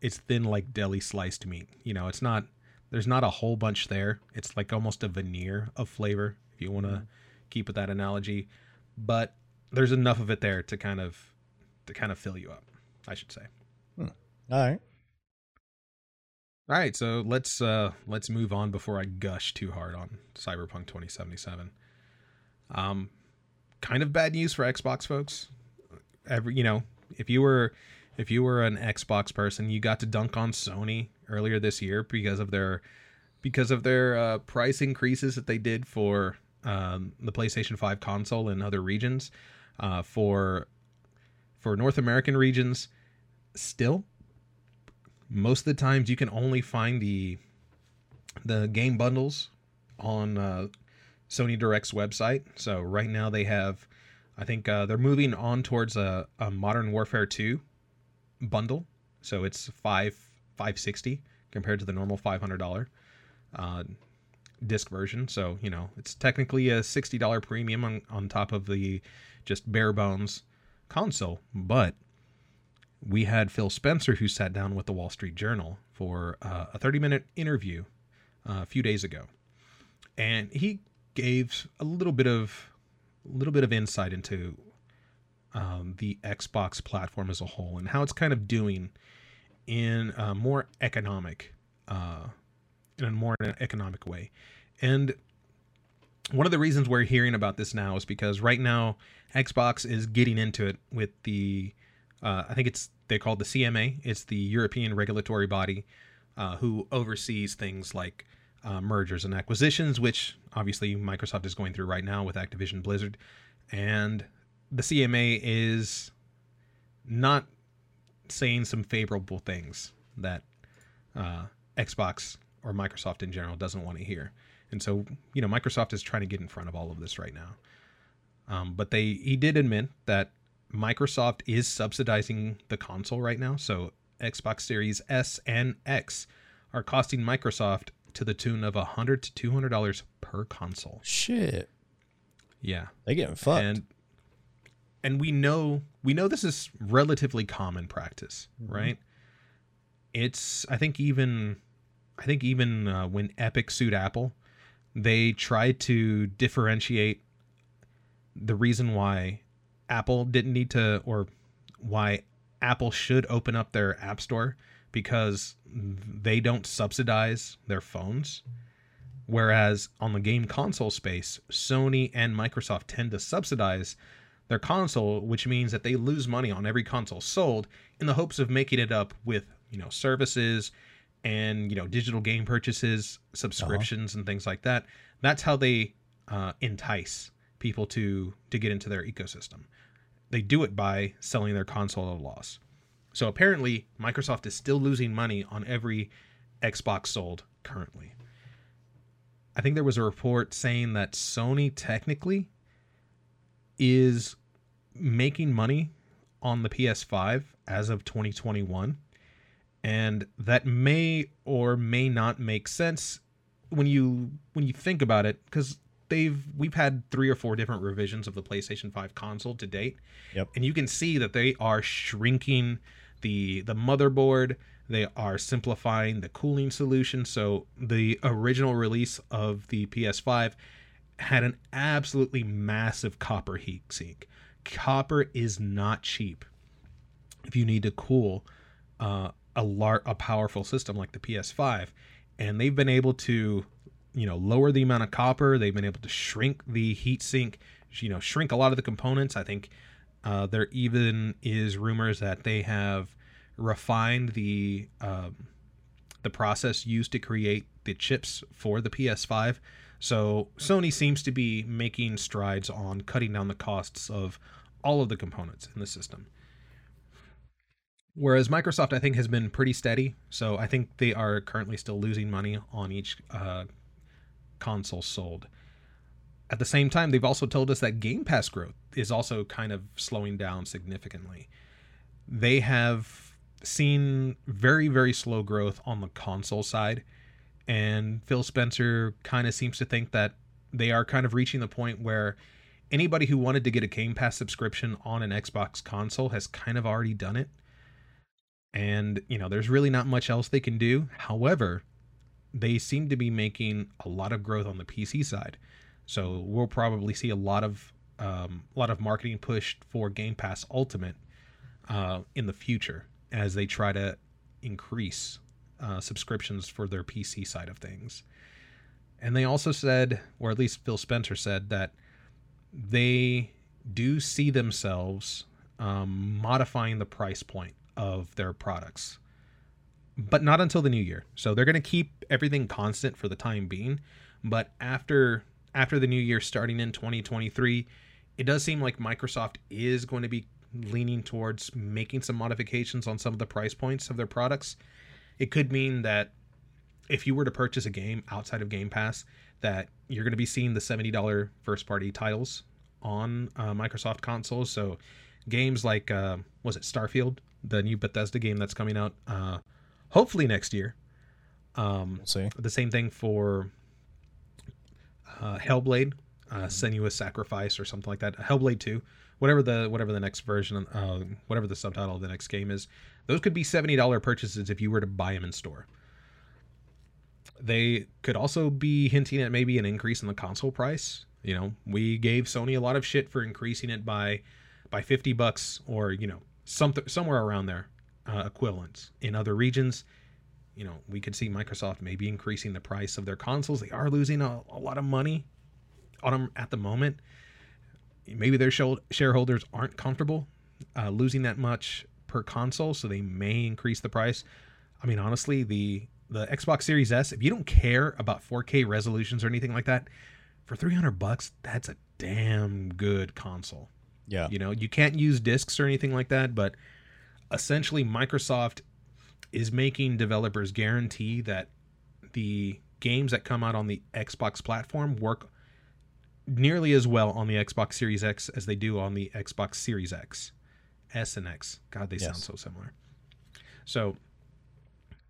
it's thin like deli sliced meat. You know it's not there's not a whole bunch there. It's like almost a veneer of flavor if you want to keep with that analogy. But there's enough of it there to kind of to kind of fill you up i should say All right. all right so let's uh let's move on before i gush too hard on cyberpunk 2077 um kind of bad news for xbox folks. Every you know if you were if you were an xbox person you got to dunk on sony earlier this year because of their because of their uh, price increases that they did for um, the playstation 5 console in other regions. Uh, for for north american regions still most of the times you can only find the the game bundles on uh, Sony Direct's website. So right now they have, I think uh, they're moving on towards a, a Modern Warfare 2 bundle. So it's five five sixty compared to the normal five hundred dollar uh, disc version. So you know it's technically a sixty dollar premium on on top of the just bare bones console, but we had Phil Spencer who sat down with the Wall Street Journal for uh, a 30 minute interview uh, a few days ago. And he gave a little bit of a little bit of insight into um, the Xbox platform as a whole and how it's kind of doing in a more economic uh, in a more economic way. And one of the reasons we're hearing about this now is because right now Xbox is getting into it with the uh, I think it's they call it the CMA. It's the European regulatory body uh, who oversees things like uh, mergers and acquisitions, which obviously Microsoft is going through right now with Activision Blizzard, and the CMA is not saying some favorable things that uh, Xbox or Microsoft in general doesn't want to hear. And so, you know, Microsoft is trying to get in front of all of this right now. Um, but they he did admit that Microsoft is subsidizing the console right now. So Xbox Series S and X are costing Microsoft to the tune of a hundred to two hundred dollars per console. Shit. Yeah, They getting fucked. and and we know we know this is relatively common practice, Mhm. right? It's I think even I think even uh, when Epic sued Apple, they tried to differentiate the reason why Apple didn't need to or why Apple should open up their app store because they don't subsidize their phones. Whereas on the game console space, Sony and Microsoft tend to subsidize their console, which means that they lose money on every console sold in the hopes of making it up with, you know, services and, you know, digital game purchases, subscriptions and things like that. That's how they uh, entice people to to get into their ecosystem. They do it by selling their console at a loss. So apparently, Microsoft is still losing money on every Xbox sold currently. I think there was a report saying that Sony technically is making money on the PS5 as of 2021 and that may or may not make sense when you when you think about it cuz they've we've had 3 or 4 different revisions of the PlayStation 5 console to date. Yep. And you can see that they are shrinking the the motherboard, they are simplifying the cooling solution. So the original release of the PS5 had an absolutely massive copper heat sink. Copper is not cheap. If you need to cool uh, a lar- a powerful system like the PS5, and they've been able to, you know, lower the amount of copper. They've been able to shrink the heat sink, you know, shrink a lot of the components. I think uh, there even is rumors that they have refined the um, the process used to create the chips for the PS5. So Sony seems to be making strides on cutting down the costs of all of the components in the system. Whereas Microsoft, I think, has been pretty steady. So I think they are currently still losing money on each uh, console sold. At the same time, they've also told us that Game Pass growth is also kind of slowing down significantly. They have seen very, very slow growth on the console side. And Phil Spencer kind of seems to think that they are kind of reaching the point where anybody who wanted to get a Game Pass subscription on an Xbox console has kind of already done it. And, you know, there's really not much else they can do. However, they seem to be making a lot of growth on the PC side. So we'll probably see a lot of um, a lot of marketing pushed for Game Pass Ultimate uh, in the future as they try to increase uh, subscriptions for their PC side of things. And they also said, or at least Phil Spencer said, that they do see themselves um, modifying the price point of their products, but not until the new year. So they're going to keep everything constant for the time being. But after after the new year, starting in 2023, it does seem like Microsoft is going to be leaning towards making some modifications on some of the price points of their products. It could mean that if you were to purchase a game outside of Game Pass, that you're going to be seeing the $70 first party titles on uh, Microsoft consoles. So games like, uh, was it Starfield, the new Bethesda game that's coming out uh, hopefully next year. Um, We'll the same thing for uh, Hellblade, uh, Senua's Sacrifice, or something like that. Hellblade Two, whatever the whatever the next version, uh, whatever the subtitle of the next game is. Those could be seventy dollar purchases if you were to buy them in store. They could also be hinting at maybe an increase in the console price. You know, we gave Sony a lot of shit for increasing it by by fifty bucks, or you know, something somewhere around there, uh, equivalents in other regions you know, we could see Microsoft maybe increasing the price of their consoles. They are losing a, a lot of money on them at the moment. Maybe their shareholders aren't comfortable uh, losing that much per console, so they may increase the price. I mean, honestly, the the Xbox Series S, if you don't care about 4K resolutions or anything like that, for 300 bucks, that's a damn good console. Yeah. You know, you can't use discs or anything like that, but essentially Microsoft is making developers guarantee that the games that come out on the Xbox platform work nearly as well on the Xbox Series X as they do on the Xbox Series X. S and X. God, they sound so similar. So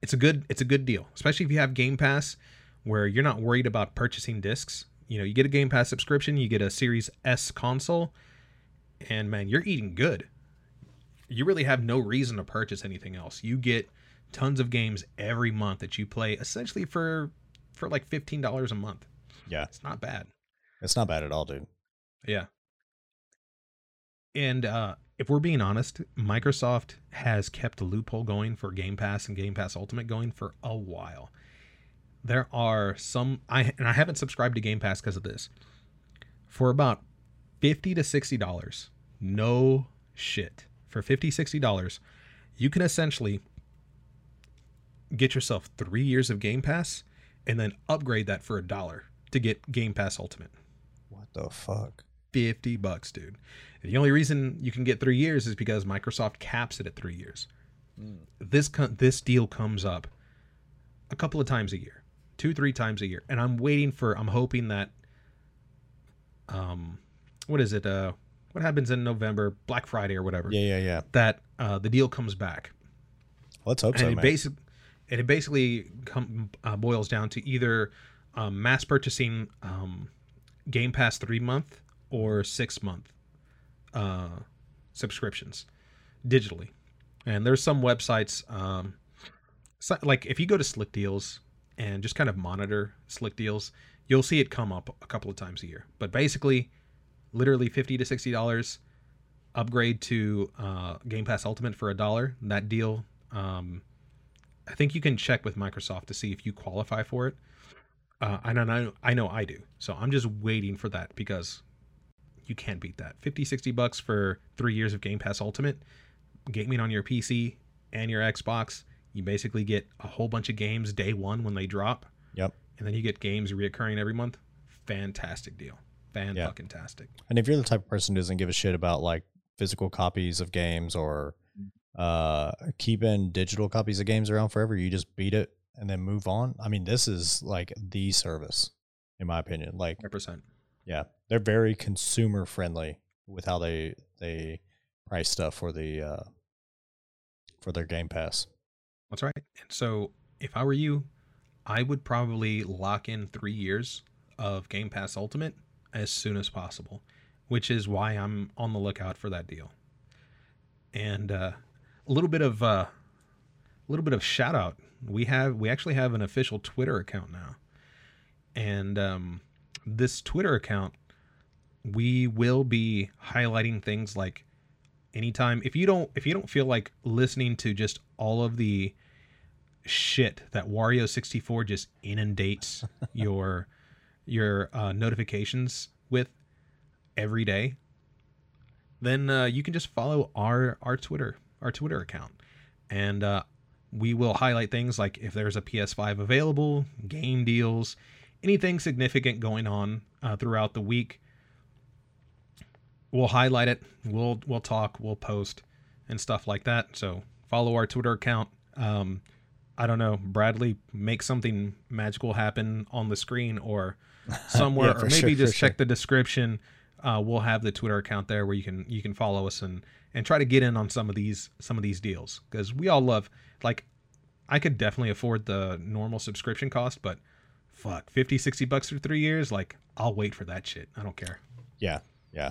it's a good it's a good deal, especially if you have Game Pass where you're not worried about purchasing discs. You know, you get a Game Pass subscription, you get a Series S console, and man, you're eating good. You really have no reason to purchase anything else. You get tons of games every month that you play essentially for for like $15 a month. Yeah. It's not bad. It's not bad at all, dude. Yeah. And uh, if we're being honest, Microsoft has kept a loophole going for Game Pass and Game Pass Ultimate going for a while. There are some I and I haven't subscribed to Game Pass because of this. For about 50 to 60 dollars. No shit. For 50 60 dollars, you can essentially get yourself 3 years of Game Pass and then upgrade that for a dollar to get Game Pass Ultimate. What the fuck? 50 bucks, dude. The only reason you can get 3 years is because Microsoft caps it at 3 years. This co- this deal comes up a couple of times a year. 2-3 times a year. And I'm waiting for I'm hoping that um what is it uh what happens in November, Black Friday or whatever, Yeah, yeah, yeah. that uh, the deal comes back. Let's hope and so, it man. basic, and it basically come, uh, boils down to either um, mass purchasing um, Game Pass three month or six month uh, subscriptions digitally. And there's some websites, um, so, like if you go to Slick Deals and just kind of monitor Slick Deals, you'll see it come up a couple of times a year. But basically, literally fifty to sixty dollars upgrade to uh, Game Pass Ultimate for a dollar. That deal, um, I think you can check with Microsoft to see if you qualify for it. Uh, I know, I know, I know I do. So I'm just waiting for that because you can't beat that. 50, 60 bucks for three years of Game Pass Ultimate, gaming on your PC and your Xbox. You basically get a whole bunch of games day one when they drop, Yep. and then you get games reoccurring every month. Fantastic deal. Fan fucking tastic. And if you're the type of person who doesn't give a shit about like physical copies of games or uh keeping digital copies of games around forever, you just beat it and then move on. I mean, this is like the service, in my opinion. Like, 100%. yeah, they're very consumer friendly with how they they price stuff for the uh for their Game Pass. That's right. And so if I were you, I would probably lock in three years of Game Pass Ultimate as soon as possible, which is why I'm on the lookout for that deal. And uh, a little bit of uh, a little bit of shout out. We have we actually have an official Twitter account now, and um, this Twitter account we will be highlighting things like anytime if you don't if you don't feel like listening to just all of the shit that Wario 64 just inundates your your uh, notifications with every day, then uh, you can just follow our our Twitter our Twitter account, and uh, we will highlight things like if there's a PS5 available, game deals, anything significant going on uh, throughout the week. We'll highlight it. We'll we'll talk. We'll post and stuff like that. So follow our Twitter account. Um, I don't know, Bradley, make something magical happen on the screen or somewhere, Yeah, or maybe sure, just check sure. the description. Uh, we'll have the Twitter account there where you can you can follow us and and try to get in on some of these some of these deals because we all love like I could definitely afford the normal subscription cost, but fuck 50 60 bucks for three years like I'll wait for that shit. I don't care. Yeah, yeah.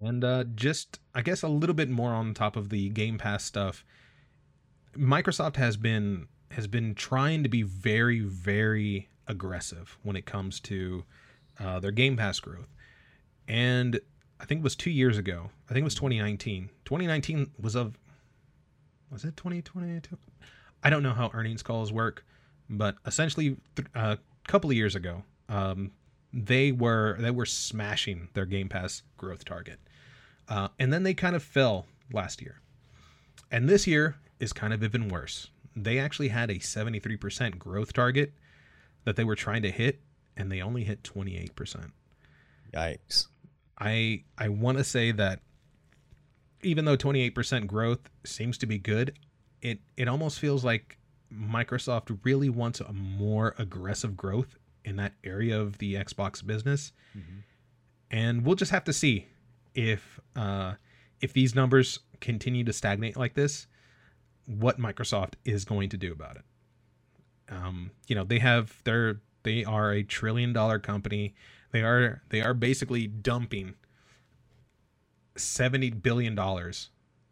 And uh, just, I guess, a little bit more on top of the Game Pass stuff. Microsoft has been has been trying to be very, very aggressive when it comes to uh, their Game Pass growth. And I think it was two years ago. I think it was 2019. 2019 was of was it 2022? I don't know how earnings calls work, but essentially th- a couple of years ago, um, they were they were smashing their Game Pass growth target, uh, and then they kind of fell last year, and this year is kind of even worse. They actually had a 73% growth target that they were trying to hit, and they only hit 28%. Yikes. I I want to say that even though 28% growth seems to be good, it it almost feels like Microsoft really wants a more aggressive growth in that area of the Xbox business. And we'll just have to see if uh, if these numbers continue to stagnate like this, what Microsoft is going to do about it. Um, you know, they have their they are a trillion dollar company. They are they are basically dumping seventy billion dollars,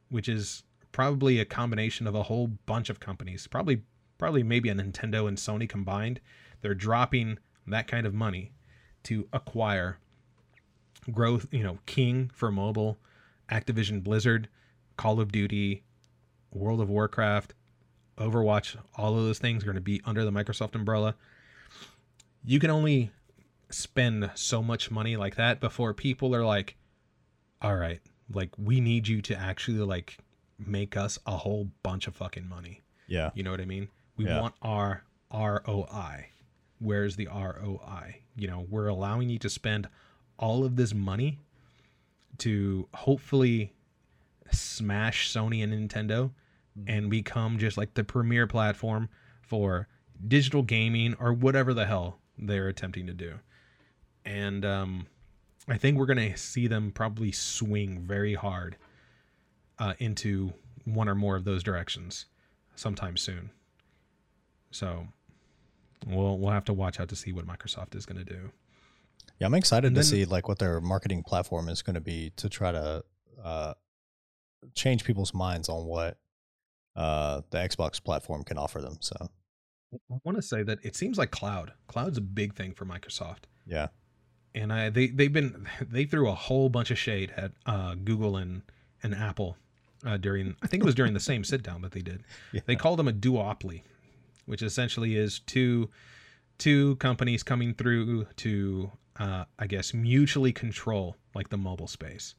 which is probably a combination of a whole bunch of companies. Probably probably maybe a Nintendo and Sony combined. They're dropping that kind of money to acquire growth, you know, King for mobile, Activision Blizzard, Call of Duty, World of Warcraft, Overwatch, all of those things are going to be under the Microsoft umbrella. You can only spend so much money like that before people are like, all right, like we need you to actually like make us a whole bunch of fucking money. Yeah. You know what I mean? We Yeah. want our ROI. Where's the ROI? You know, we're allowing you to spend all of this money to hopefully smash Sony and Nintendo and become just like the premier platform for digital gaming or whatever the hell they're attempting to do. And um I think we're gonna see them probably swing very hard uh, into one or more of those directions sometime soon. So we'll we'll have to watch out to see what Microsoft is gonna do. Yeah, I'm excited And to see like what their marketing platform is going to be to try to uh, change people's minds on what uh, the Xbox platform can offer them. So I want to say that it seems like cloud. Cloud's a big thing for Microsoft. yeah, and I they they've been they threw a whole bunch of shade at uh, Google and and Apple uh, during I think it was during the same sit down that they did. yeah, They called them a duopoly, which essentially is two two companies coming through to uh, I guess mutually control like the mobile space.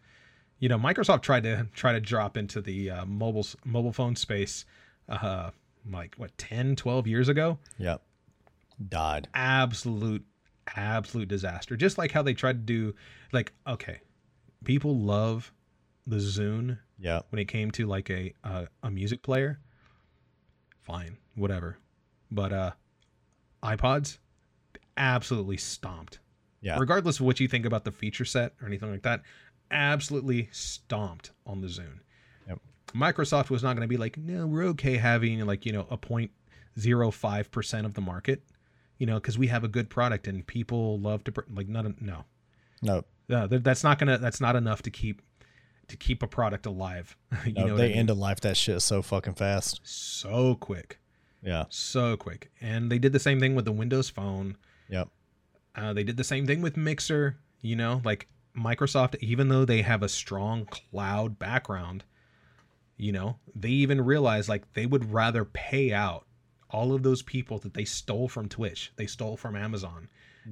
You know, Microsoft tried to try to drop into the uh, mobile mobile phone space uh, like what 10 12 years ago? Yeah, died. absolute absolute disaster. Just like how they tried to do like okay people love the zune Yeah, when it came to like a a, a music player. Fine whatever. But uh ipods absolutely stomped. Yeah, regardless of what you think about the feature set or anything like that absolutely stomped on the zune Yep. microsoft was not going to be like no we're okay having like you know a 0.05% of the market you know because we have a good product and people love to pr- like not no no, no that's not gonna that's not enough to keep to keep a product alive you no know they I mean? end of life that shit so fucking fast. so quick Yeah, so quick and they did the same thing with the windows phone yep, Uh, they did the same thing with Mixer. You know, like Microsoft, even though they have a strong cloud background, you know, they even realized like they would rather pay out all of those people that they stole from Twitch, they stole from Amazon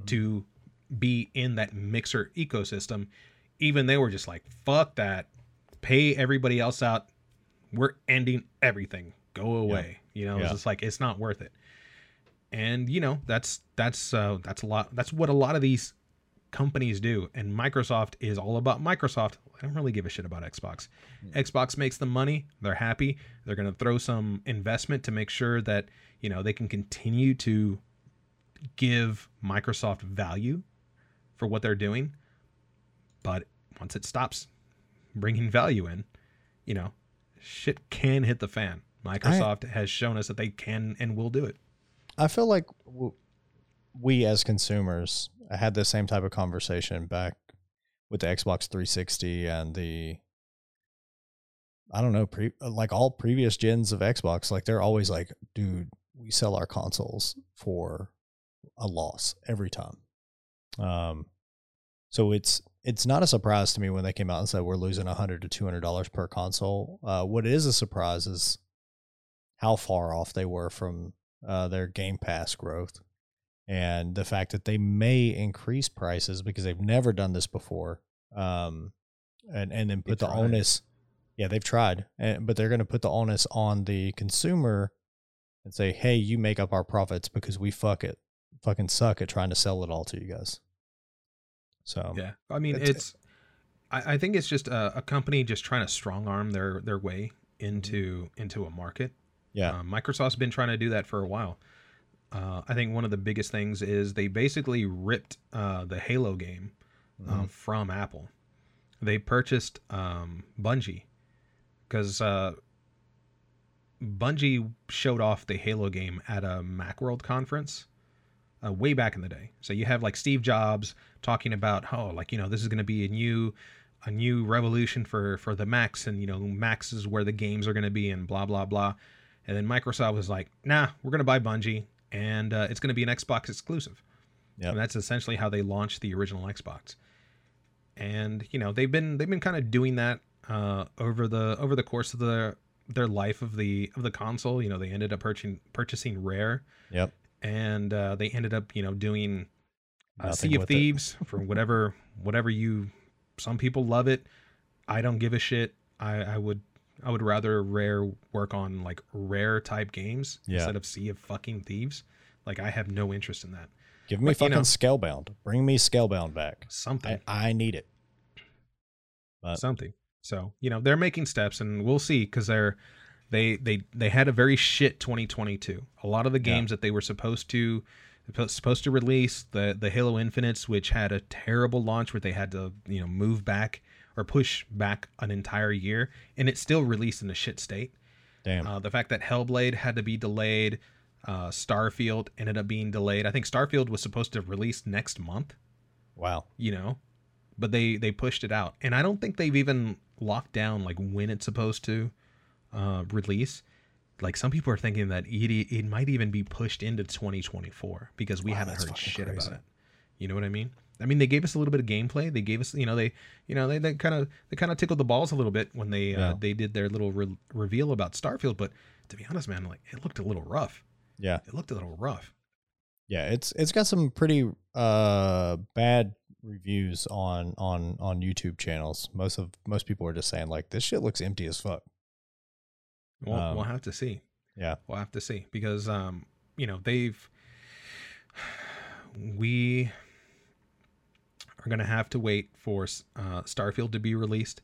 to be in that Mixer ecosystem. Even they were just like, fuck that. Pay everybody else out. We're ending everything. Go away. You know, it's just like it's not worth it and you know that's that's uh, that's a lot that's what a lot of these companies do and microsoft is all about microsoft. I don't really give a shit about xbox. Hmm. Xbox makes the money they're happy they're going to throw some investment to make sure that you know they can continue to give microsoft value for what they're doing but once it stops bringing value in you know shit can hit the fan. Microsoft has shown us that they can and will do it. I feel like we as consumers I had the same type of conversation back with the Xbox 360 and the I don't know, pre- like all previous gens of Xbox, like they're always like, dude, we sell our consoles for a loss every time. Um, so it's it's not a surprise to me when they came out and said we're losing hundred to two hundred dollars per console. Uh, what is a surprise is how far off they were from uh, their Game Pass growth, and the fact that they may increase prices because they've never done this before, um, and and then They put the tried. onus. Yeah, they've tried, and, but they're going to put the onus on the consumer and say, "Hey, you make up our profits because we fuck it, fucking suck at trying to sell it all to you guys." So yeah i mean it's- it's, I, I think it's just a, a company just trying to strong arm their their way into into a market yeah, Um, microsoft's been trying to do that for a while uh, i think one of the biggest things is they basically ripped uh, the halo game uh, Mhm. from apple they purchased um, bungie because uh, bungie showed off the halo game at a macworld conference uh, way back in the day. So you have like Steve Jobs talking about, oh, like you know, this is going to be a new, a new revolution for for the Macs, and you know, Macs is where the games are going to be, and blah blah blah. And then Microsoft was like, nah, we're going to buy Bungie, and uh, it's going to be an Xbox exclusive. Yep. And that's essentially how they launched the original Xbox. And you know, they've been they've been kind of doing that uh, over the over the course of the their life of the of the console. You know, they ended up purchasing purchasing Rare yep. and uh, they ended up you know doing uh, sea of thieves for whatever whatever you some people love it i don't give a shit i i would i would rather rare work on like rare type games Yeah. instead of sea of fucking thieves like i have no interest in that Give me But, you fucking know- Scalebound. Bring me Scalebound back. something I, I need it. but- something so you know they're making steps and we'll see because they're they they they had a very shit 2022 a lot of the Yeah. games that they were supposed to supposed to release the the Halo Infinites, which had a terrible launch where they had to you know move back or push back an entire year, and it still released in a shit state. Damn. Uh, the fact that Hellblade had to be delayed, uh, Starfield ended up being delayed. I think Starfield was supposed to release next month. wow. You know, but they they pushed it out, and I don't think they've even locked down like when it's supposed to uh, release. Like some people are thinking that it it might even be pushed into 2024 because we Wow, haven't heard shit crazy. about it. You know what I mean? I mean, they gave us a little bit of gameplay. They gave us, you know, they, you know, they, kind of, they kind of tickled the balls a little bit when they, uh, they did their little re- reveal about Starfield. But to be honest, man, like it looked a little rough. Yeah. It looked a little rough. Yeah, it's it's got some pretty uh bad reviews on on on YouTube channels. Most of most people are just saying like this shit looks empty as fuck. We'll, Um, we'll have to see. Yeah. We'll have to see because, um, you know, they've, we are gonna have to wait for uh, Starfield to be released.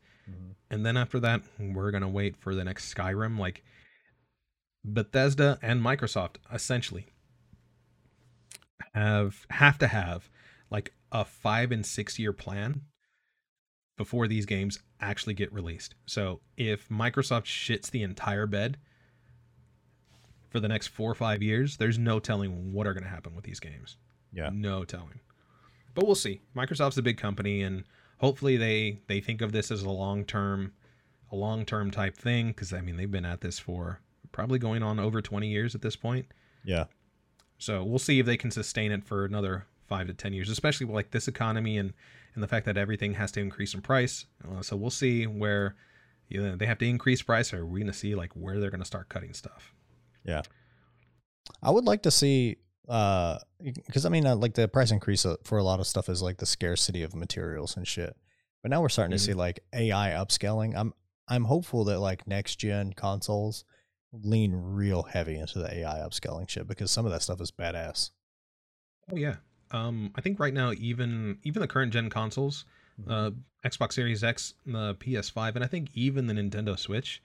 and then after that we're gonna wait for the next skyrim like bethesda and microsoft essentially have have to have like a five and six year plan before these games actually get released so if microsoft shits the entire bed for the next four or five years there's no telling what are going to happen with these games Yeah. no telling but we'll see microsoft's a big company and hopefully they they think of this as a long term a long term type thing because i mean they've been at this for probably going on over 20 years at this point Yeah. so we'll see if they can sustain it for another five to 10 years especially with like this economy and and the fact that everything has to increase in price Uh, so we'll see where you know, they have to increase price or we're going to see like where they're going to start cutting stuff Yeah. I would like to see uh because I mean uh, like the price increase uh, for a lot of stuff is like the scarcity of materials and shit. But now we're starting to see like AI upscaling. I'm I'm hopeful that like next gen consoles lean real heavy into the AI upscaling shit because some of that stuff is badass. oh yeah um i think right now even even the current gen consoles uh, Xbox Series X, the PS5, and I think even the Nintendo Switch,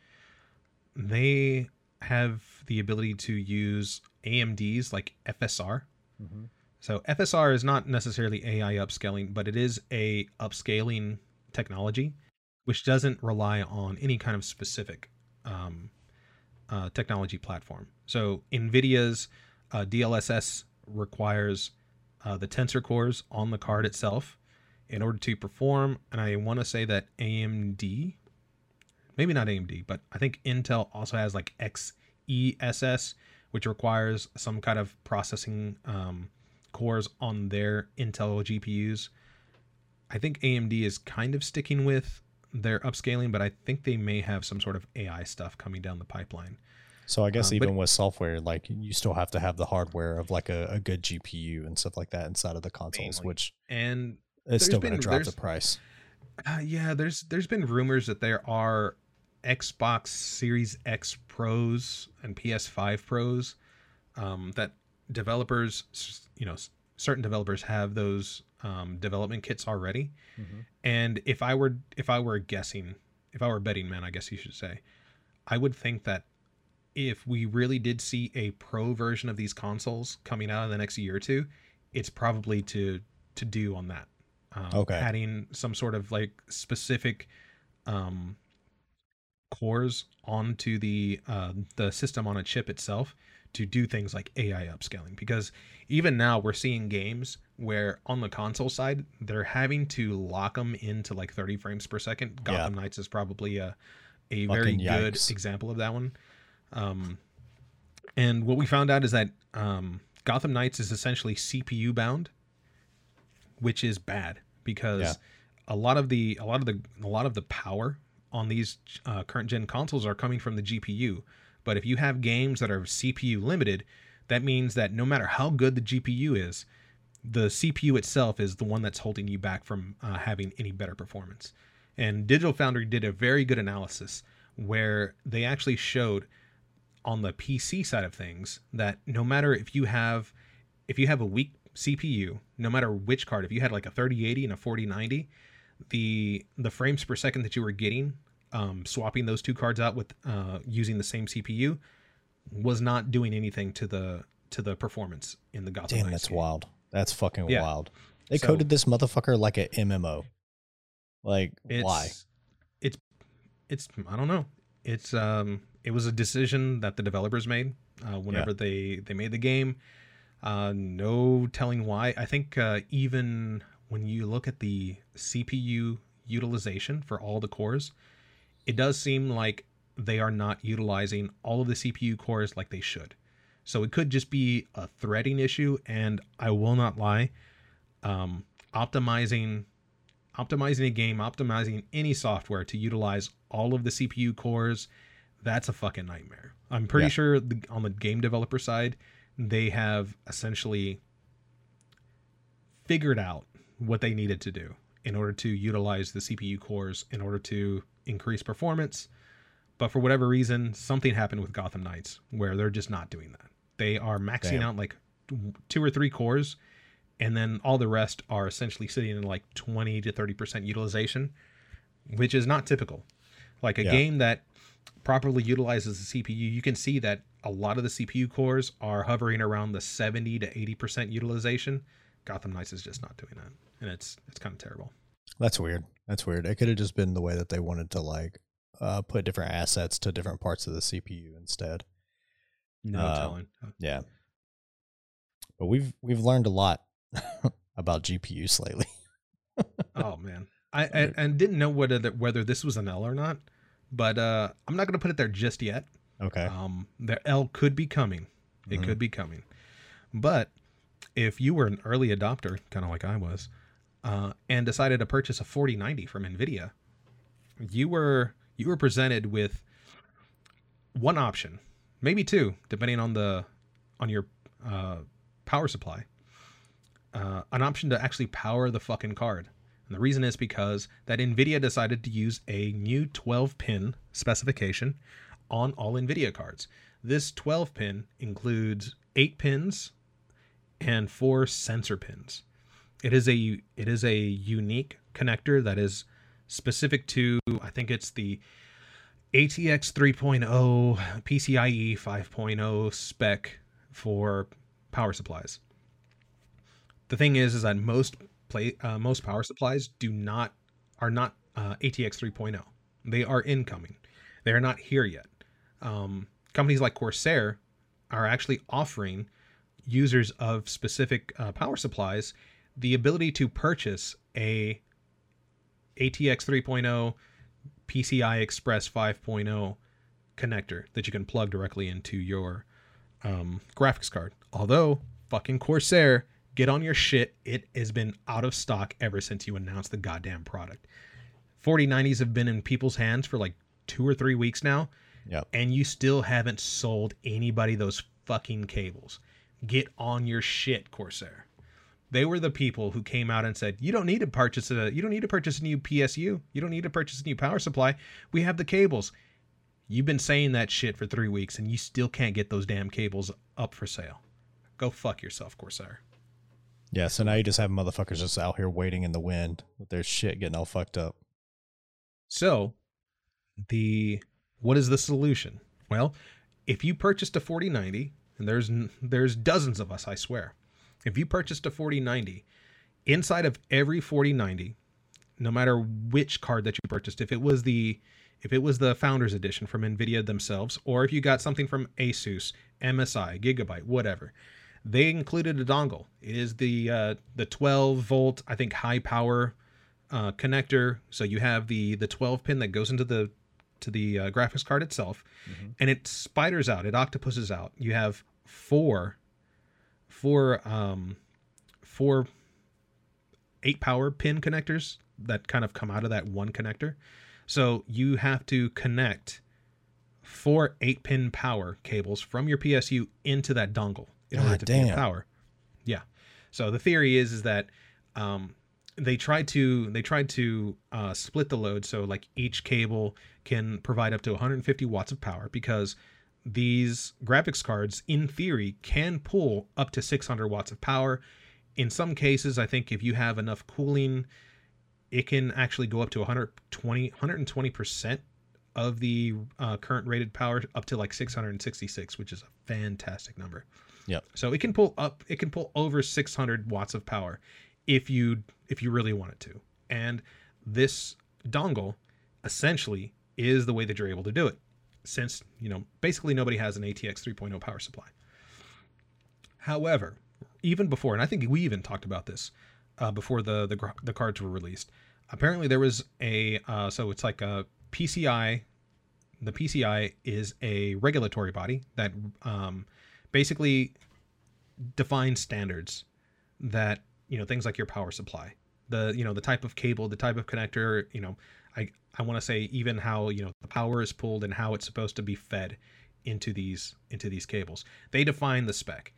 they have the ability to use AMD's like FSR. Mhm. So FSR is not necessarily AI upscaling, but it is a upscaling technology, which doesn't rely on any kind of specific um, uh, technology platform. So NVIDIA's uh, DLSS requires uh, the tensor cores on the card itself in order to perform. And I want to say that AMD, maybe not AMD, but I think Intel also has like XESS, which requires some kind of processing um, cores on their Intel GPUs. I think AMD is kind of sticking with their upscaling, but I think they may have some sort of AI stuff coming down the pipeline. So I guess Um, but- even with software, like you still have to have the hardware of like a, a good GPU and stuff like that inside of the consoles, Mainly. which And it's still going to drop the price. Uh, yeah, there's there's been rumors that there are Xbox Series X Pros and PS5 Pros um, that developers, you know, certain developers have those um, development kits already. And if I were if I were guessing, if I were a betting man, I guess you should say, I would think that if we really did see a pro version of these consoles coming out in the next year or two, it's probably to to do on that. Um, Okay. Adding some sort of like specific um, cores onto the uh, the system on a chip itself to do things like AI upscaling because even now we're seeing games where on the console side they're having to lock them into like 30 frames per second. Yeah. Gotham Knights is probably a a very Fucking good yikes. example of that one. Um, and what we found out is that um, Gotham Knights is essentially CPU bound, which is bad because Yeah. a lot of the a lot of the a lot of the power on these uh, current gen consoles are coming from the GPU. But if you have games that are CPU limited, that means that no matter how good the GPU is, the CPU itself is the one that's holding you back from uh, having any better performance. And Digital Foundry did a very good analysis where they actually showed on the PC side of things that no matter if you have if you have a weak CPU, no matter which card, if you had like a 3080 and a 4090, the the frames per second that you were getting um, swapping those two cards out with uh, using the same CPU was not doing anything to the to the performance in the Gotham Damn, Knights that's game. wild. That's fucking Yeah. wild. They So- coded this motherfucker like a MMO. Like It's, why? It's it's I don't know. It's um it was a decision that the developers made uh, whenever they they made the game. Uh, no telling why. I think uh, even when you look at the CPU utilization for all the cores, it does seem like they are not utilizing all of the CPU cores like they should. So it could just be a threading issue. And I will not lie, um, optimizing optimizing a game, optimizing any software to utilize all of the CPU cores, that's a fucking nightmare. I'm pretty Yeah. sure the, on the game developer side, they have essentially figured out what they needed to do in order to utilize the CPU cores in order to increase performance. But for whatever reason, something happened with Gotham Knights where they're just not doing that. They are maxing Damn. out like two or three cores, and then all the rest are essentially sitting in like 20 to 30% utilization, which is not typical. Like a Yeah. game that properly utilizes the CPU, you can see that a lot of the CPU cores are hovering around the 70 to 80% utilization. Gotham Knights is just not doing that, and it's it's kind of terrible. That's weird. That's weird. It could have just been the way that they wanted to like uh, put different assets to different parts of the CPU instead. No Uh, telling. Yeah. But we've we've learned a lot about GPUs lately. Oh man, I, I and didn't know whether that whether this was an L or not, but uh, I'm not gonna put it there just yet. Okay. Um, the L could be coming. It Mhm. could be coming. But if you were an early adopter, kind of like I was, uh, and decided to purchase a 4090 from Nvidia, you were you were presented with one option, maybe two, depending on the on your uh, power supply. Uh, an option to actually power the fucking card. And the reason is because that Nvidia decided to use a new 12 pin specification on all NVIDIA cards. This 12 pin includes eight pins and four sensor pins. It is a it is a unique connector that is specific to I think it's the ATX 3.0 PCIe 5.0 spec for power supplies. The thing is, is that most play uh, most power supplies do not are not uh, ATX 3.0. They are incoming. They are not here yet. Um, companies like Corsair are actually offering users of specific uh, power supplies the ability to purchase a ATX 3.0 PCI Express 5.0 connector that you can plug directly into your um, graphics card. Although, fucking Corsair, get on your shit. It has been out of stock ever since you announced the goddamn product. 4090s have been in people's hands for like two or three weeks now, Yep. and you still haven't sold anybody those fucking cables. Get on your shit, Corsair. They were the people who came out and said, "You don't need to purchase a you don't need to purchase a new PSU. You don't need to purchase a new power supply. We have the cables." You've been saying that shit for 3 weeks and you still can't get those damn cables up for sale. Go fuck yourself, Corsair. Yeah. So now you just have motherfuckers just out here waiting in the wind with their shit getting all fucked up. So, the what is the solution? Well, if you purchased a 4090, and there's there's dozens of us, I swear. If you purchased a 4090, inside of every 4090, no matter which card that you purchased, if it was the if it was the founders edition from Nvidia themselves or if you got something from Asus, MSI, Gigabyte, whatever, they included a dongle. It is the uh, the 12 volt, I think high power uh, connector. So you have the the 12 pin that goes into the to the uh, graphics card itself, and it spiders out. It octopuses out. You have four four um four eight power pin connectors that kind of come out of that one connector. So you have to connect four eight pin power cables from your PSU into that dongle in order God to damn. power. Yeah. So the theory is is that um, they tried to they tried to uh, split the load so like each cable can provide up to 150 watts of power because these graphics cards in theory can pull up to 600 watts of power in some cases i think if you have enough cooling it can actually go up to 120 120% of the uh, current rated power up to like 666 which is a fantastic number Yep. So it can pull up, it can pull over 600 watts of power if you if you really want it to. And this dongle essentially is the way that you're able to do it, since you know basically nobody has an ATX 3.0 power supply. However, even before, and I think we even talked about this uh, before the, the the cards were released. Apparently, there was a uh, so it's like a PCI. The PCI is a regulatory body that um, basically define standards that you know things like your power supply, the you know the type of cable, the type of connector. You know, I I want to say even how you know the power is pulled and how it's supposed to be fed into these into these cables. They define the spec,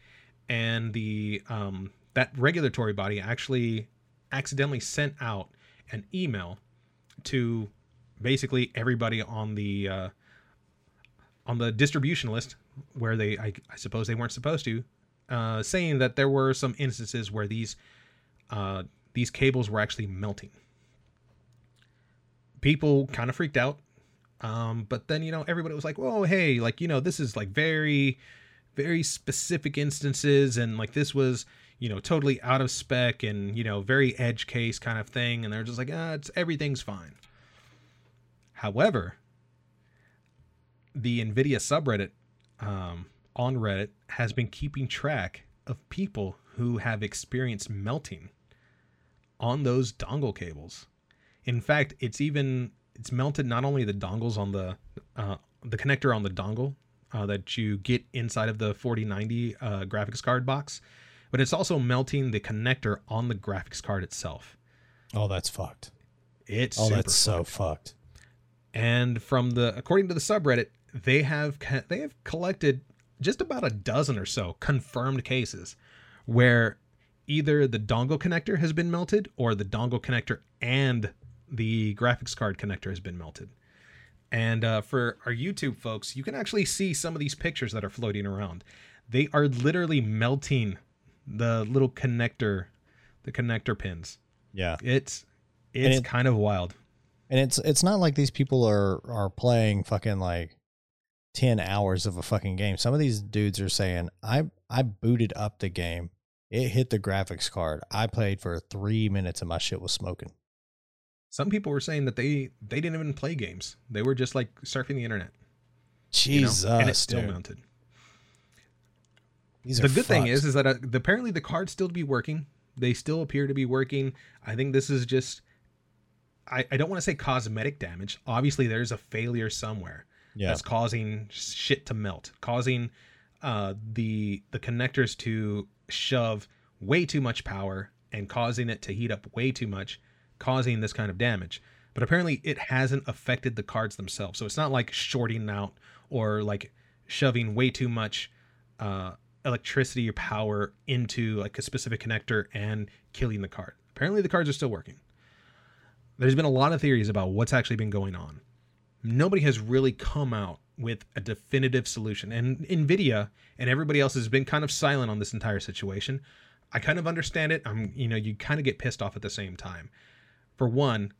and the um, that regulatory body actually accidentally sent out an email to basically everybody on the uh, on the distribution list where they I, I suppose they weren't supposed to uh, saying that there were some instances where these uh, these cables were actually melting. People kind of freaked out um, but then you know everybody was like whoa hey like you know this is like very very specific instances and like this was you know totally out of spec and you know very edge case kind of thing and they're just like ah it's everything's fine. However the nvidia subreddit um, on reddit has been keeping track of people who have experienced melting on those dongle cables in fact it's even it's melted not only the dongles on the uh, the connector on the dongle uh, that you get inside of the 4090 uh, graphics card box, but it's also melting the connector on the graphics card itself. Oh, that's fucked. It's Oh, super that's so fucked. fucked. And from the according to the subreddit, they have they have collected just about a dozen or so confirmed cases where either the dongle connector has been melted or the dongle connector and the graphics card connector has been melted. And uh, for our YouTube folks, you can actually see some of these pictures that are floating around. They are literally melting the little connector, the connector pins. Yeah. It's it's it- kind of wild. And it's it's not like these people are are playing fucking like 10 hours of a fucking game. Some of these dudes are saying, "I I booted up the game. It hit the graphics card. I played for 3 minutes and my shit was smoking." Some people were saying that they they didn't even play games. They were just like surfing the internet. you know, Jesus. and it's still dude. mounted. These the good thing is is that uh, apparently the cards still to be working. They still appear to be working. I think this is just I, I don't want to say cosmetic damage. Obviously there's a failure somewhere yeah. that's causing shit to melt, causing uh the the connectors to shove way too much power and causing it to heat up way too much, causing this kind of damage. But apparently it hasn't affected the cards themselves. So it's not like shorting out or like shoving way too much uh electricity or power into like a specific connector and killing the card. Apparently the cards are still working. There's been a lot of theories about what's actually been going on. Nobody has really come out with a definitive solution. And Nvidia and everybody else has been kind of silent on this entire situation. I kind of understand it. I'm you know, you kind of get pissed off at the same time. For one,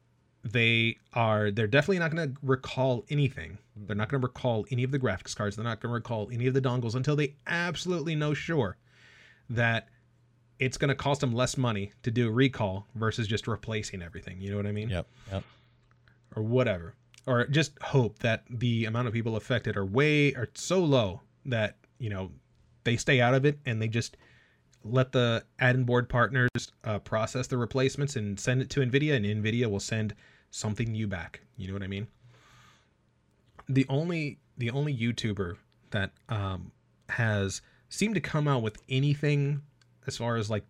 they are they're definitely not going to recall anything. They're not going to recall any of the graphics cards. They're not going to recall any of the dongles until they absolutely know sure that it's going to cost them less money to do a recall versus just replacing everything. You know what I mean? Yep. Yep. Or whatever. Or just hope that the amount of people affected are way are so low that, you know, they stay out of it and they just let the add-in board partners uh, process the replacements and send it to Nvidia, and Nvidia will send something new back. You know what I mean? The only the only YouTuber that um, has seemed to come out with anything as far as like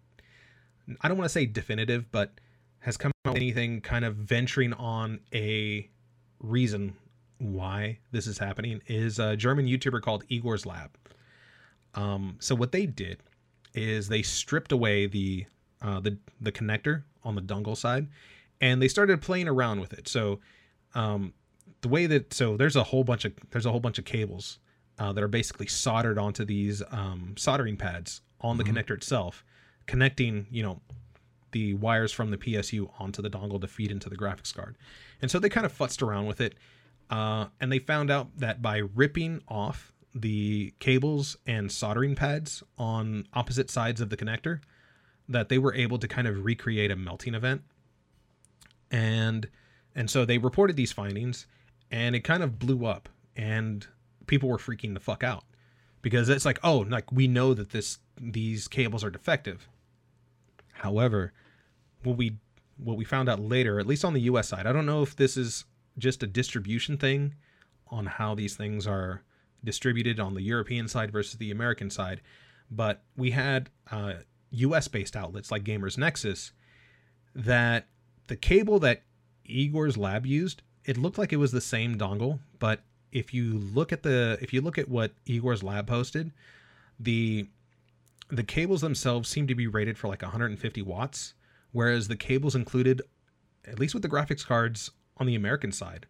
I don't want to say definitive, but has come out with anything kind of venturing on a reason why this is happening is a German YouTuber called Igor's Lab. Um, so what they did is they stripped away the uh, the the connector on the dongle side, and they started playing around with it. So um, the way that so there's a whole bunch of there's a whole bunch of cables uh, that are basically soldered onto these um, soldering pads on the Mhm. connector itself, connecting you know the wires from the PSU onto the dongle to feed into the graphics card. And so they kind of futzed around with it, uh, and they found out that by ripping off the cables and soldering pads on opposite sides of the connector that they were able to kind of recreate a melting event. And and so they reported these findings and it kind of blew up and people were freaking the fuck out. Because it's like oh like we know that this these cables are defective. However what we what we found out later at least on the US side. I don't know if this is just a distribution thing on how these things are distributed on the European side versus the American side but we had uh, US based outlets like Gamers Nexus that the cable that Igor's lab used, it looked like it was the same dongle, but if you look at the if you look at what Igor's lab posted, the the cables themselves seem to be rated for like 150 watts, whereas the cables included, at least with the graphics cards on the American side,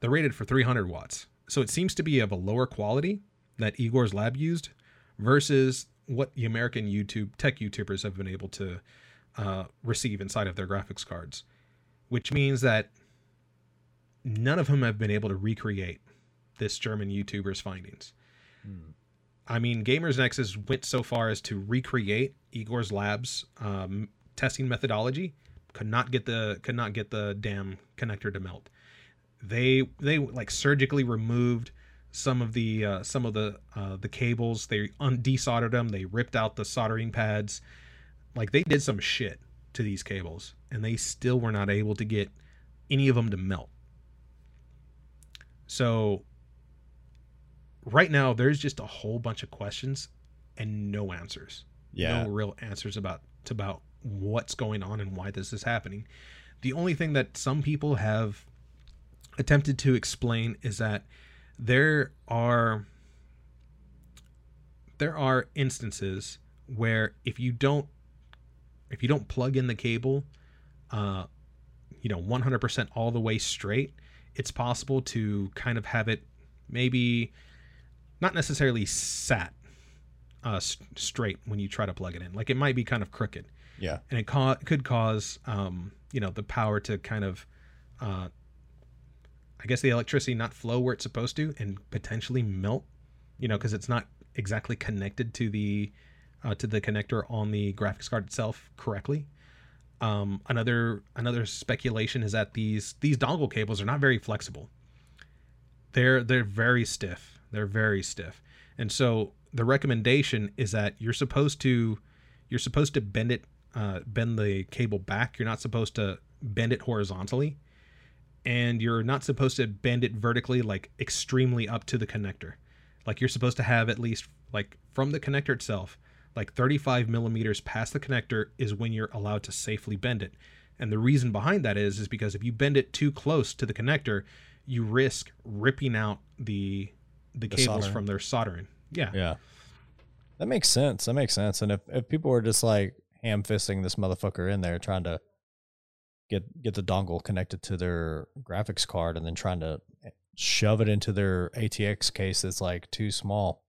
they're rated for 300 watts. So it seems to be of a lower quality that Igor's lab used versus what the American YouTube tech YouTubers have been able to uh, receive inside of their graphics cards, which means that none of them have been able to recreate this German YouTuber's findings. Hmm. I mean, Gamers Nexus went so far as to recreate Igor's lab's um, testing methodology. Could not get the could not get the damn connector to melt. They they like surgically removed some of the uh, some of the uh, the cables. They un- desoldered them. They ripped out the soldering pads. Like they did some shit to these cables, and they still were not able to get any of them to melt. So right now, there's just a whole bunch of questions and no answers. Yeah. No real answers about about what's going on and why this is happening. The only thing that some people have attempted to explain is that there are there are instances where if you don't if you don't plug in the cable uh you know 100% all the way straight it's possible to kind of have it maybe not necessarily sat uh straight when you try to plug it in like it might be kind of crooked Yeah. and it ca- could cause um, you know the power to kind of uh, i guess the electricity not flow where it's supposed to and potentially melt you know because it's not exactly connected to the uh, to the connector on the graphics card itself correctly. Um, another another speculation is that these these dongle cables are not very flexible. They're they're very stiff. They're very stiff. And so the recommendation is that you're supposed to you're supposed to bend it uh, bend the cable back you're not supposed to bend it horizontally and you're not supposed to bend it vertically like extremely up to the connector like you're supposed to have at least like from the connector itself like 35 millimeters past the connector is when you're allowed to safely bend it and the reason behind that is is because if you bend it too close to the connector you risk ripping out the the, The cables soldering. from their soldering yeah Yeah. That makes sense. That makes sense. And if, if people were just like ham fisting this motherfucker in there trying to get get the dongle connected to their graphics card and then trying to shove it into their ATX case that's like too small.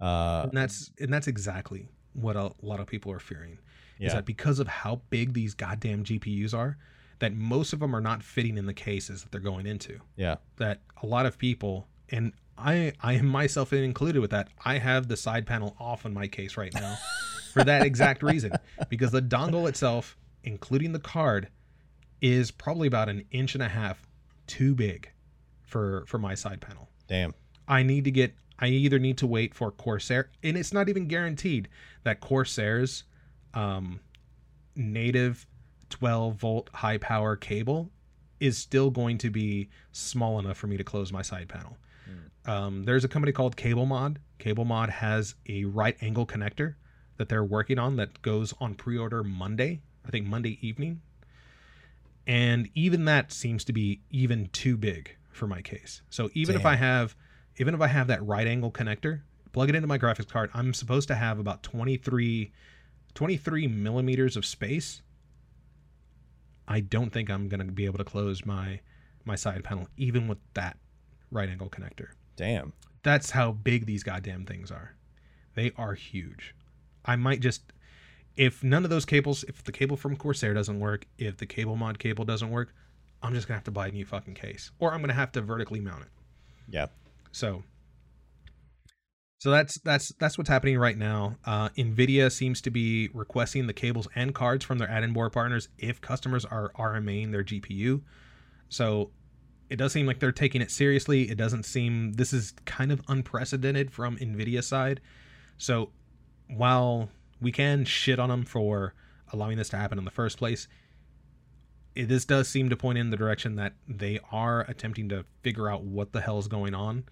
Uh and that's and that's exactly what a lot of people are fearing is yeah. that because of how big these goddamn GPUs are, that most of them are not fitting in the cases that they're going into. Yeah. That a lot of people, and I, I am myself included with that. I have the side panel off on my case right now for that exact reason, because the dongle itself, including the card, is probably about an inch and a half too big for for my side panel. Damn. I need to get I either need to wait for Corsair and it's not even guaranteed that Corsair's um native 12 volt high power cable is still going to be small enough for me to close my side panel. Um, there's a company called Cable Mod. Cable Mod has a right angle connector that they're working on that goes on pre-order Monday, I think Monday evening. And even that seems to be even too big for my case. So even if I have even if I have that right angle connector, plug it into my graphics card, I'm supposed to have about 23 23 millimeters of space. I don't think I'm going to be able to close my my side panel even with that right angle connector. Damn. That's how big these goddamn things are. They are huge. I might just if none of those cables, if the cable from Corsair doesn't work, if the cable mod cable doesn't work, I'm just gonna have to buy a new fucking case, or I'm gonna have to vertically mount it. Yeah. So, So that's that's that's what's happening right now. Uh, Nvidia seems to be requesting the cables and cards from their add-in board partners if customers are RMAing their GPU. So it does seem like they're taking it seriously. It doesn't seem this is kind of unprecedented from Nvidia side. So while we can shit on them for allowing this to happen in the first place, it, this does seem to point in the direction that they are attempting to figure out what the hell is going on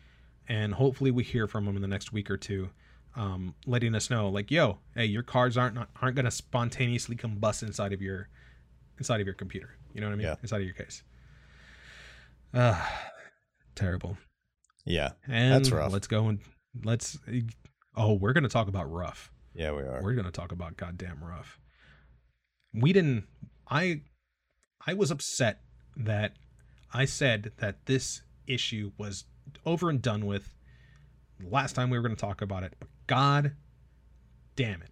and hopefully we hear from them in the next week or two um, letting us know like yo hey your cards aren't not, aren't going to spontaneously combust inside of your inside of your computer you know what i mean Yeah. inside of your case uh terrible Yeah. and That's rough. let's go and let's oh we're going to talk about rough. Yeah, we are. we're going to talk about goddamn rough. We didn't i i was upset that i said that this issue was over and done with last time we were going to talk about it but god damn it.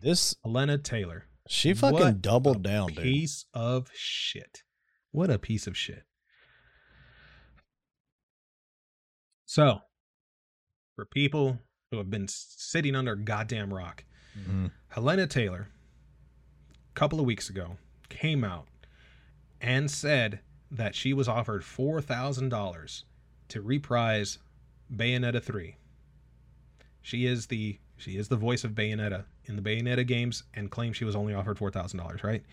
This Hellena Taylor she fucking What doubled down, dude. piece of shit. What a piece of shit. So for people who have been sitting under a goddamn rock Mhm. Hellena Taylor, a couple of weeks ago, came out and said that she was offered $4,000 to reprise Bayonetta 3. She is the she is the voice of Bayonetta in the Bayonetta games and claims she was only offered $4,000, right?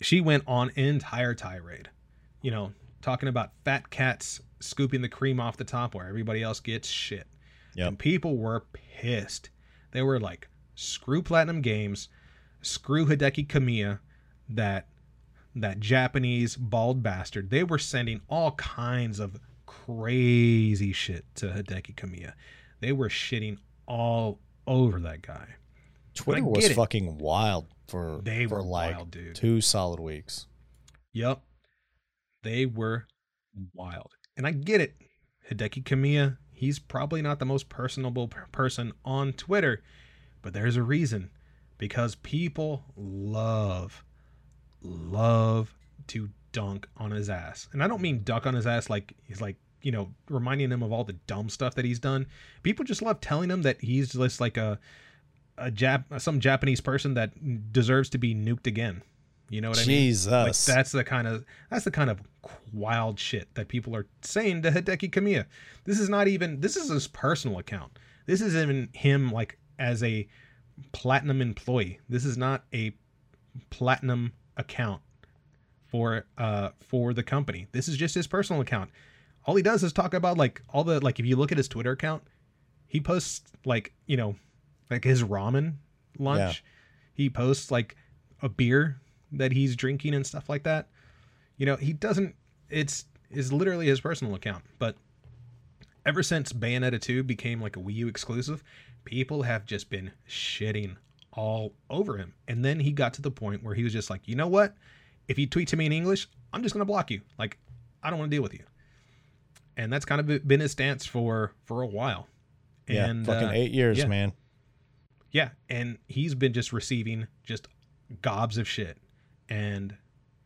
She went on an entire tirade. You know, talking about fat cats scooping the cream off the top where everybody else gets shit. Yep. And people were pissed. They were like, screw Platinum Games, screw Hideki Kamiya, that that Japanese bald bastard. They were sending all kinds of crazy shit to Hideki Kamiya. They were shitting all over that guy. Twitter was it. fucking wild for They for were like wild, dude. two solid weeks. Yep. They were wild. And I get it. Hideki Kamiya, he's probably not the most personable person on Twitter, but there's a reason. Because people love, love to dunk on his ass. And I don't mean dunk on his ass like he's like, you know, reminding him of all the dumb stuff that he's done. People just love telling him that he's just like a a Jap some Japanese person that deserves to be nuked again. You know what I mean? Jesus. Like that's the kind of that's the kind of wild shit that people are saying to Hideki Kamiya. This is not even this is his personal account. This is even him like as a platinum employee. This is not a platinum account for uh for the company. This is just his personal account. All he does is talk about like all the like if you look at his Twitter account, he posts like, you know, like his ramen lunch. He posts like a beer that he's drinking and stuff like that. You know, he doesn't it's is literally his personal account. But ever since Bayonetta 2 became like a Wii U exclusive, people have just been shitting all over him. And then he got to the point where he was just like, you know what? If you tweet to me in English, I'm just gonna block you. Like, I don't want to deal with you. And that's kind of been his stance for for a while. yeah, and fucking uh, eight years, yeah. man. yeah, and he's been just receiving just gobs of shit. And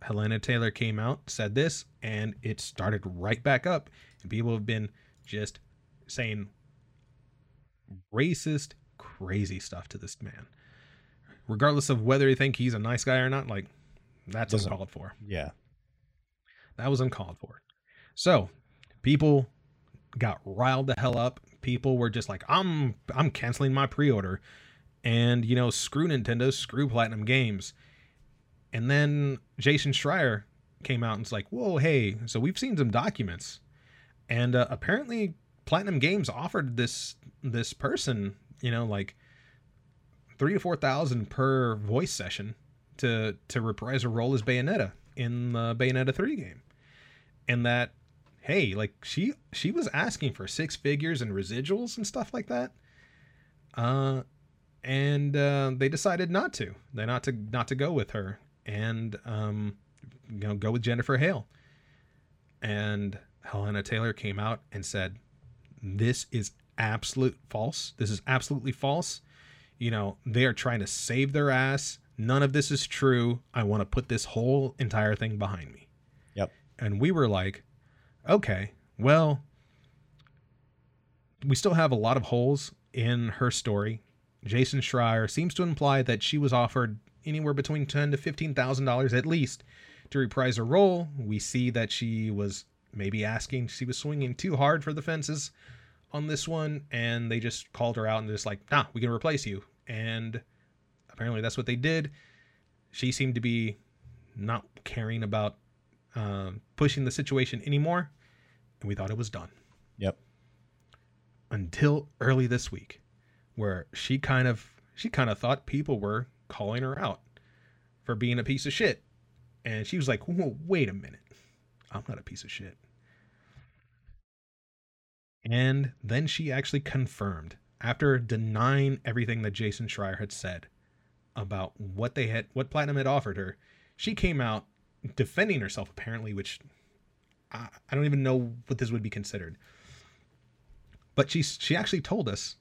Hellena Taylor came out, said this, and it started right back up. And people have been just saying racist, crazy stuff to this man. Regardless of whether you think he's a nice guy or not, like that's Doesn't- uncalled for. Yeah. That was uncalled for. So people got riled the hell up. People were just like, I'm I'm canceling my pre-order. And you know, screw Nintendo, screw Platinum Games. And then Jason Schreier came out and was like, Whoa, hey, so we've seen some documents. And uh, apparently Platinum Games offered this this person, you know, like three to four thousand per voice session to to reprise a role as Bayonetta in the Bayonetta 3 game. And that hey, like she she was asking for six figures and residuals and stuff like that. Uh and uh, they decided not to. They not to not to go with her and um you know go with Jennifer Hale. And Hellena Taylor came out and said this is absolute false. This is absolutely false. You know, they are trying to save their ass. None of this is true. I want to put this whole entire thing behind me. Yep. And we were like, okay, well, we still have a lot of holes in her story. Jason Schreier seems to imply that she was offered anywhere between ten to fifteen thousand dollars at least to reprise her role. We see that she was maybe asking, she was swinging too hard for the fences on this one, and they just called her out and just like, nah, we can replace you. And apparently that's what they did. She seemed to be not caring about um, pushing the situation anymore, and we thought it was done. Yep. Until early this week, where she kind of she kind of thought people were calling her out for being a piece of shit, and she was like, Whoa, "Wait a minute, I'm not a piece of shit." And then she actually confirmed after denying everything that Jason Schreier had said about what they had what Platinum had offered her. She came out defending herself apparently, which I, I don't even know what this would be considered. But she she actually told us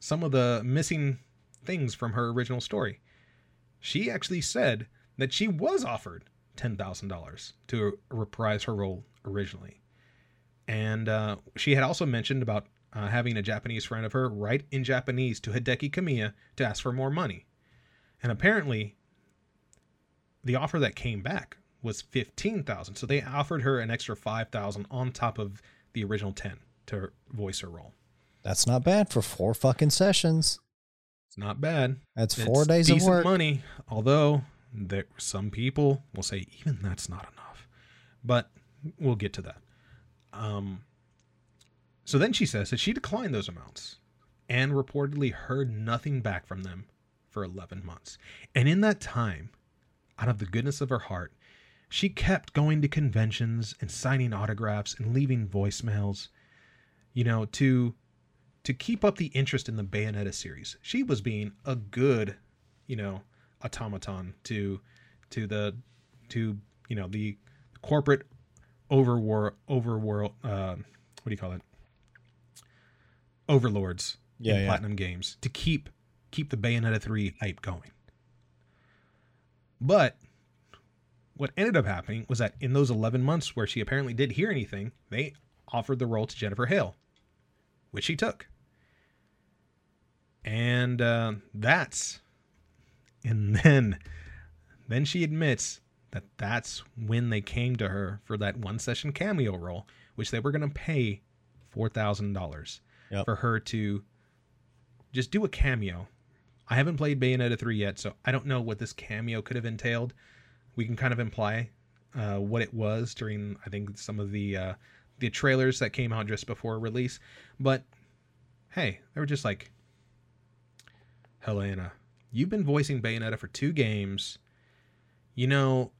some of the missing things from her original story. She actually said that she was offered ten thousand dollars to reprise her role originally, and uh, she had also mentioned about uh, having a Japanese friend of her write in Japanese to Hideki Kamiya to ask for more money, and apparently, the offer that came back was fifteen thousand. So they offered her an extra five thousand on top of the original ten to voice her role. That's not bad for four fucking sessions. It's not bad. That's four It's days of work. money. Although there some people will say even that's not enough, but we'll get to that. Um. So then she says that she declined those amounts and reportedly heard nothing back from them for 11 months. And in that time, out of the goodness of her heart, she kept going to conventions and signing autographs and leaving voicemails, you know, to to keep up the interest in the Bayonetta series. She was being a good, you know, automaton to to the to you know the corporate overwar overworld uh, what do you call it overlords Yeah, in yeah. platinum games to keep keep the bayonetta 3 hype going but what ended up happening was that in those 11 months where she apparently did hear anything they offered the role to jennifer hale which she took and uh, that's and then then she admits that that's when they came to her for that one session cameo role which they were going to pay $4000 Yep. for her to just do a cameo. I haven't played bayonetta 3 yet so i don't know what this cameo could have entailed. We can kind of imply uh, what it was during i think some of the uh, the trailers that came out just before release. But hey they were just like Hellena you've been voicing bayonetta for two games. You know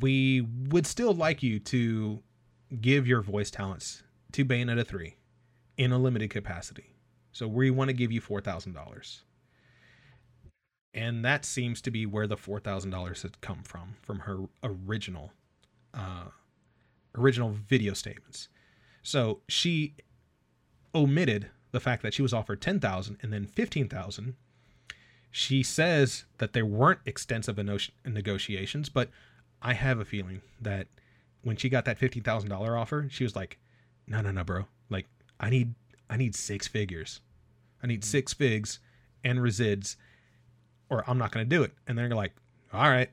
we would still like you to give your voice talents to bayonetta 3 in a limited capacity. So we want to give you $4000 and that seems to be where the $4000 had come from from her original uh, original video statements. So she omitted the fact that she was offered 10000 and then 15000 she says that there weren't extensive negotiations but i have a feeling that when she got that $50000 offer she was like no no no bro. Like i need i need six figures. I need mm. six figs and resids or i'm not going to do it. And they're like all right.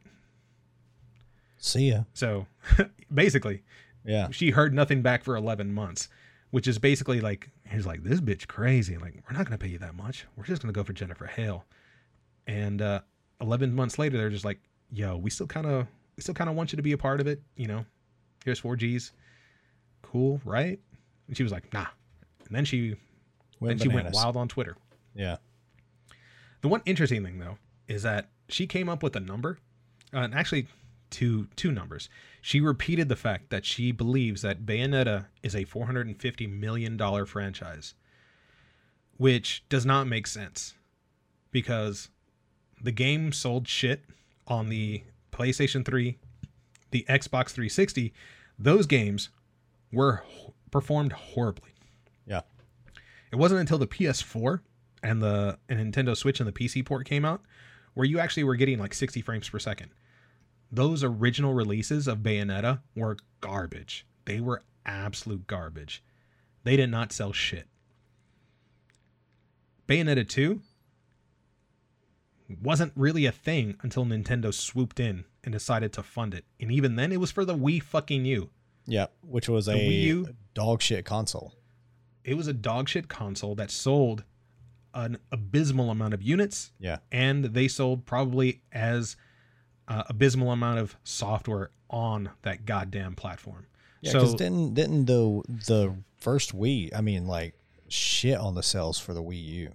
See ya. so basically Yeah. she heard nothing back for 11 months which is basically like he's like this bitch crazy. Like we're not going to pay you that much. We're just going to go for jennifer hale and uh 11 months later they're just like yo we still kind of we still kind of want you to be a part of it you know? Here's 4g's cool right? And she was like nah. And then she Went then she went wild on twitter. Yeah. the one interesting thing though is that she came up with a number, uh, and actually two two numbers. She repeated the fact that she believes that Bayonetta is a 450 million dollar franchise, which does not make sense because the game sold shit on the PlayStation 3, the Xbox 360. Those games were performed horribly. Yeah. It wasn't until the PS4 and the and Nintendo Switch and the PC port came out where you actually were getting like 60 frames per second. Those original releases of Bayonetta were garbage. They were absolute garbage. They did not sell shit. Bayonetta 2 wasn't really a thing until Nintendo swooped in and decided to fund it. And even then, it was for the Wii fucking U. Yeah, which was The a Wii U? dog shit console. It was a dogshit console that sold an abysmal amount of units, Yeah. and they sold probably as uh, abysmal amount of software on that goddamn platform. Yeah, because so didn't didn't the the first Wii, I mean, like shit on the sales for the Wii U.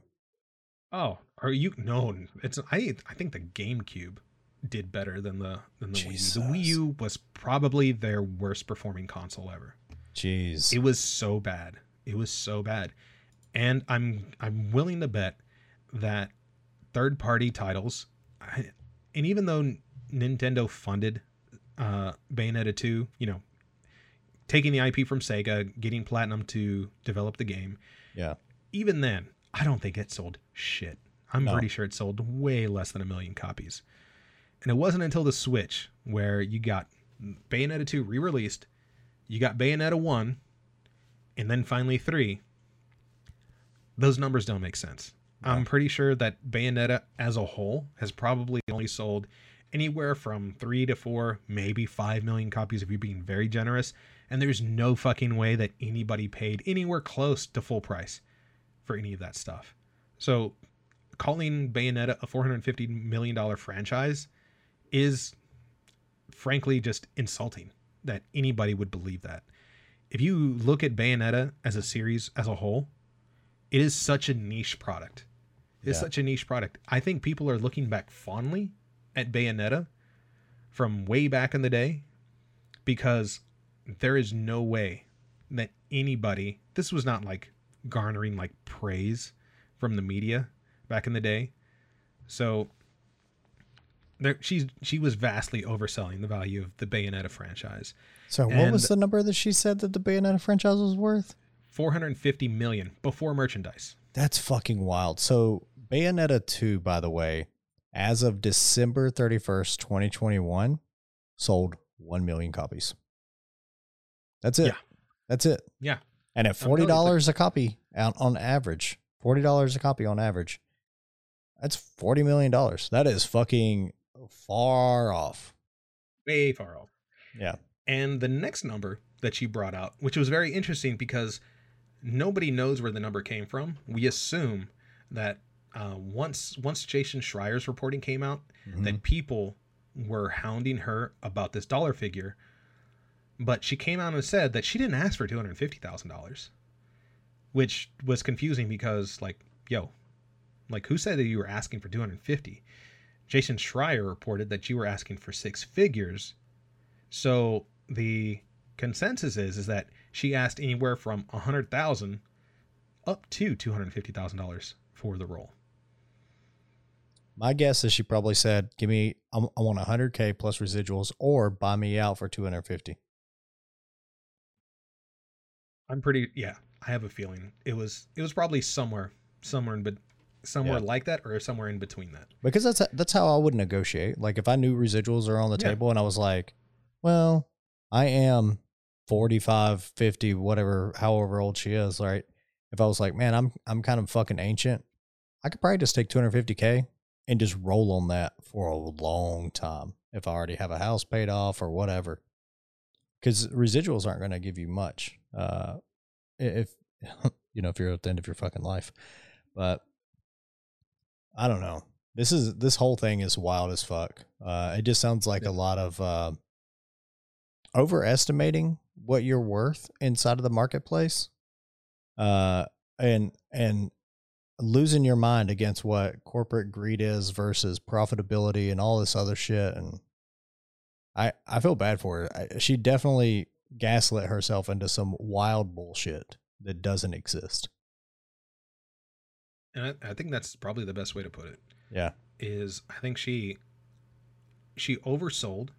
Oh, are you no? It's I. I think the GameCube did better than the than the Wii. U. The Wii U was probably their worst performing console ever. Jeez. It was so bad. It was so bad, and I'm I'm willing to bet that third party titles, I, and even though Nintendo funded uh, Bayonetta 2, you know, taking the IP from Sega, getting Platinum to develop the game, yeah. even then, I don't think it sold shit. I'm No. pretty sure it sold way less than a million copies. And it wasn't until the Switch where you got Bayonetta 2 re released, you got Bayonetta 1, and then finally 3. Those numbers don't make sense. I'm pretty sure that Bayonetta as a whole has probably only sold anywhere from 3 to 4, maybe 5 million copies if you're being very generous. And there's no fucking way that anybody paid anywhere close to full price for any of that stuff. So calling Bayonetta a $450 million franchise is frankly just insulting that anybody would believe that. If you look at Bayonetta as a series as a whole, it is such a niche product. It's Yeah. such a niche product. I think people are looking back fondly at Bayonetta from way back in the day because there is no way that anybody this was not like garnering like praise from the media back in the day. So there she's she was vastly overselling the value of the Bayonetta franchise. So what And- was the number that she said that the Bayonetta franchise was worth? 450 million before merchandise. That's fucking wild. So Bayonetta 2, by the way, as of December 31st, 2021, sold 1 million copies. That's it. Yeah. That's it. Yeah. And at I'm telling you, $40 a copy on, on average, $40 a copy on average, that's $40 million. That is fucking far off. Way far off. Yeah. And the next number that she brought out, which was very interesting because nobody knows where the number came from. We assume that uh, once once Jason Schreier's reporting came out, Mhm. that people were hounding her about this dollar figure, but she came out and said that she didn't ask for two hundred fifty thousand dollars, which was confusing because like, yo, like who said that you were asking for two hundred fifty? Jason Schreier reported that you were asking for six figures, so the consensus is is that she asked anywhere from a hundred thousand up to two hundred fifty thousand dollars for the role. My guess is she probably said, "Give me, I I want 100k plus residuals, or buy me out for 250." I'm pretty yeah. I have a feeling it was it was probably somewhere somewhere in but somewhere Yeah. like that or somewhere in between that. because that's that's how I would negotiate. Like if I knew residuals are on the Yeah. table and I was like, well, I am 45, 50, whatever, however old she is, right? If I was like, man, I'm I'm kind of fucking ancient, I could probably just take 250k and just roll on that for a long time if I already have a house paid off or whatever. Cuz residuals aren't going to give you much. Uh if you know if you're at the end of your fucking life. But I don't know. This is this whole thing is wild as fuck. Uh, it just sounds like a lot of uh, overestimating what you're worth inside of the marketplace, uh, and and losing your mind against what corporate greed is versus profitability and all this other shit. And I I feel bad for her. I, she definitely gaslit herself into some wild bullshit that doesn't exist. And I, I think that's probably the best way to put it. Yeah. Is I think she she oversold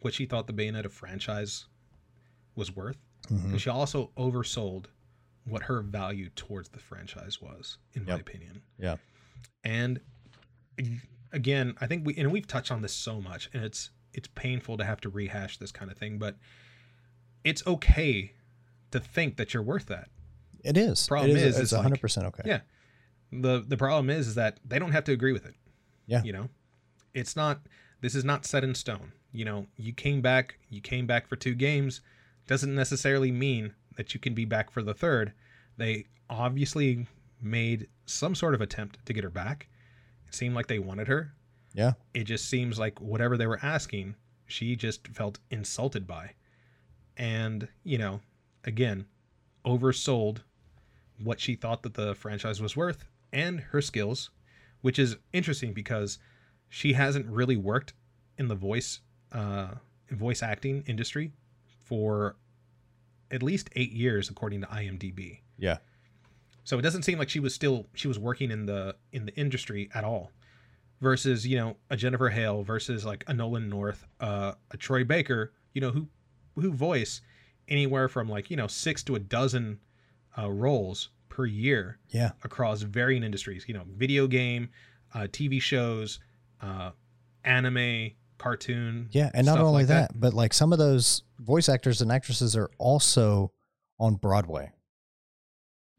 what she thought the Bayonetta franchise was worth. Mhm. And she also oversold what her value towards the franchise was, in my opinion. Yeah. And again, I think we and we've touched on this so much, and it's it's painful to have to rehash this kind of thing, but it's okay to think that you're worth that. It is. Problem it is, is, it's it's 100% okay. Yeah. The the problem is, is that they don't have to agree with it. Yeah. You know, it's not. This is not set in stone. You know, you came back. You came back for two games. Doesn't necessarily mean that you can be back for the third. They obviously made some sort of attempt to get her back. It seemed like they wanted her. Yeah. It just seems like whatever they were asking, she just felt insulted by. And, you know, again, oversold what she thought that the franchise was worth and her skills, which is interesting because she hasn't really worked in the voice uh voice acting industry for at least 8 years according to IMDb. Yeah. So it doesn't seem like she was still she was working in the in the industry at all. Versus, you know, a Jennifer Hale versus like a Nolan North, uh, a Troy Baker, you know, who who voice anywhere from like, you know, six to a dozen uh, roles per year Yeah. across varying industries, you know, video game, uh, TV shows, uh, anime, cartoon. Yeah, and not only like that, but like some of those voice actors and actresses are also on Broadway.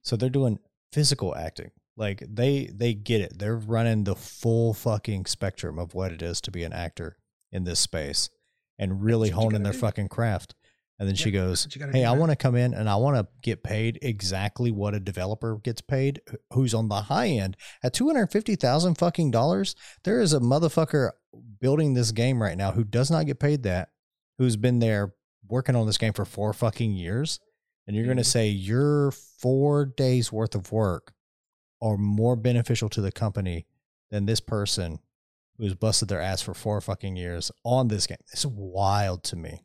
So they're doing physical acting. Like they they get it. They're running the full fucking spectrum of what it is to be an actor in this space and really That's what you honing their do. fucking craft. And then she goes, that's what you gotta "Hey, I want to come in and I want to get paid exactly what a developer gets paid who's on the high end at 250,000 fucking dollars. There is a motherfucker building this game right now who does not get paid that, who's been there working on this game for 4 fucking years, and you're going to mm-hmm. say your 4 days worth of work are more beneficial to the company than this person who's busted their ass for 4 fucking years on this game. It's wild to me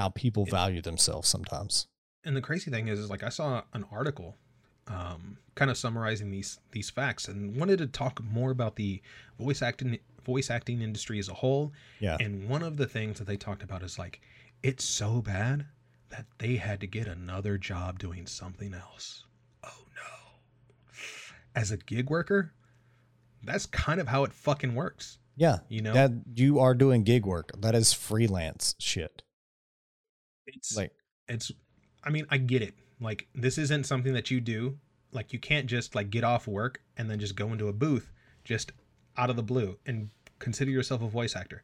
how people It- value themselves sometimes. and the crazy thing is, is like I saw an article um, kind of summarizing these these facts and wanted to talk more about the voice acting voice acting industry as a whole. Yeah. And one of the things that they talked about is like it's so bad that they had to get another job doing something else. Oh no. As a gig worker, that's kind of how it fucking works. Yeah. You know, That you are doing gig work. That is freelance shit. It's Like it's i mean i get it. Like this isn't something that you do. Like you can't just like get off work and then just go into a booth just out of the blue and consider yourself a voice actor.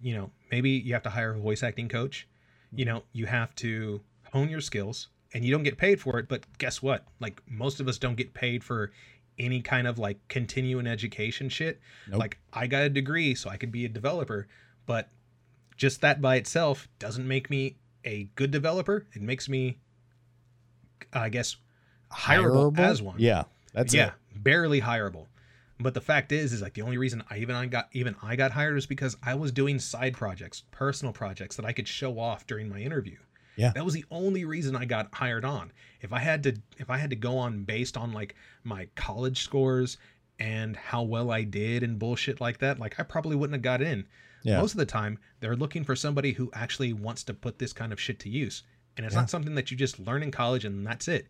You know maybe you have to hire a voice acting coach. You know you have to hone your skills and you don't get paid for it but guess what? Like most of us don't get paid for any kind of like continuing education shit. Nope. like i got a degree so i could be a developer but just that by itself doesn't make me a good developer it makes me i guess hireable as one Yeah. That's yeah it. barely hireable but the fact is is like the only reason i even i got even i got hired was because i was doing side projects personal projects that i could show off during my interview Yeah. that was the only reason i got hired on if i had to if i had to go on based on like my college scores and how well i did and bullshit like that like i probably wouldn't have got in Yeah. most of the time they're looking for somebody who actually wants to put this kind of shit to use and it's Yeah. not something that you just learn in college and that's it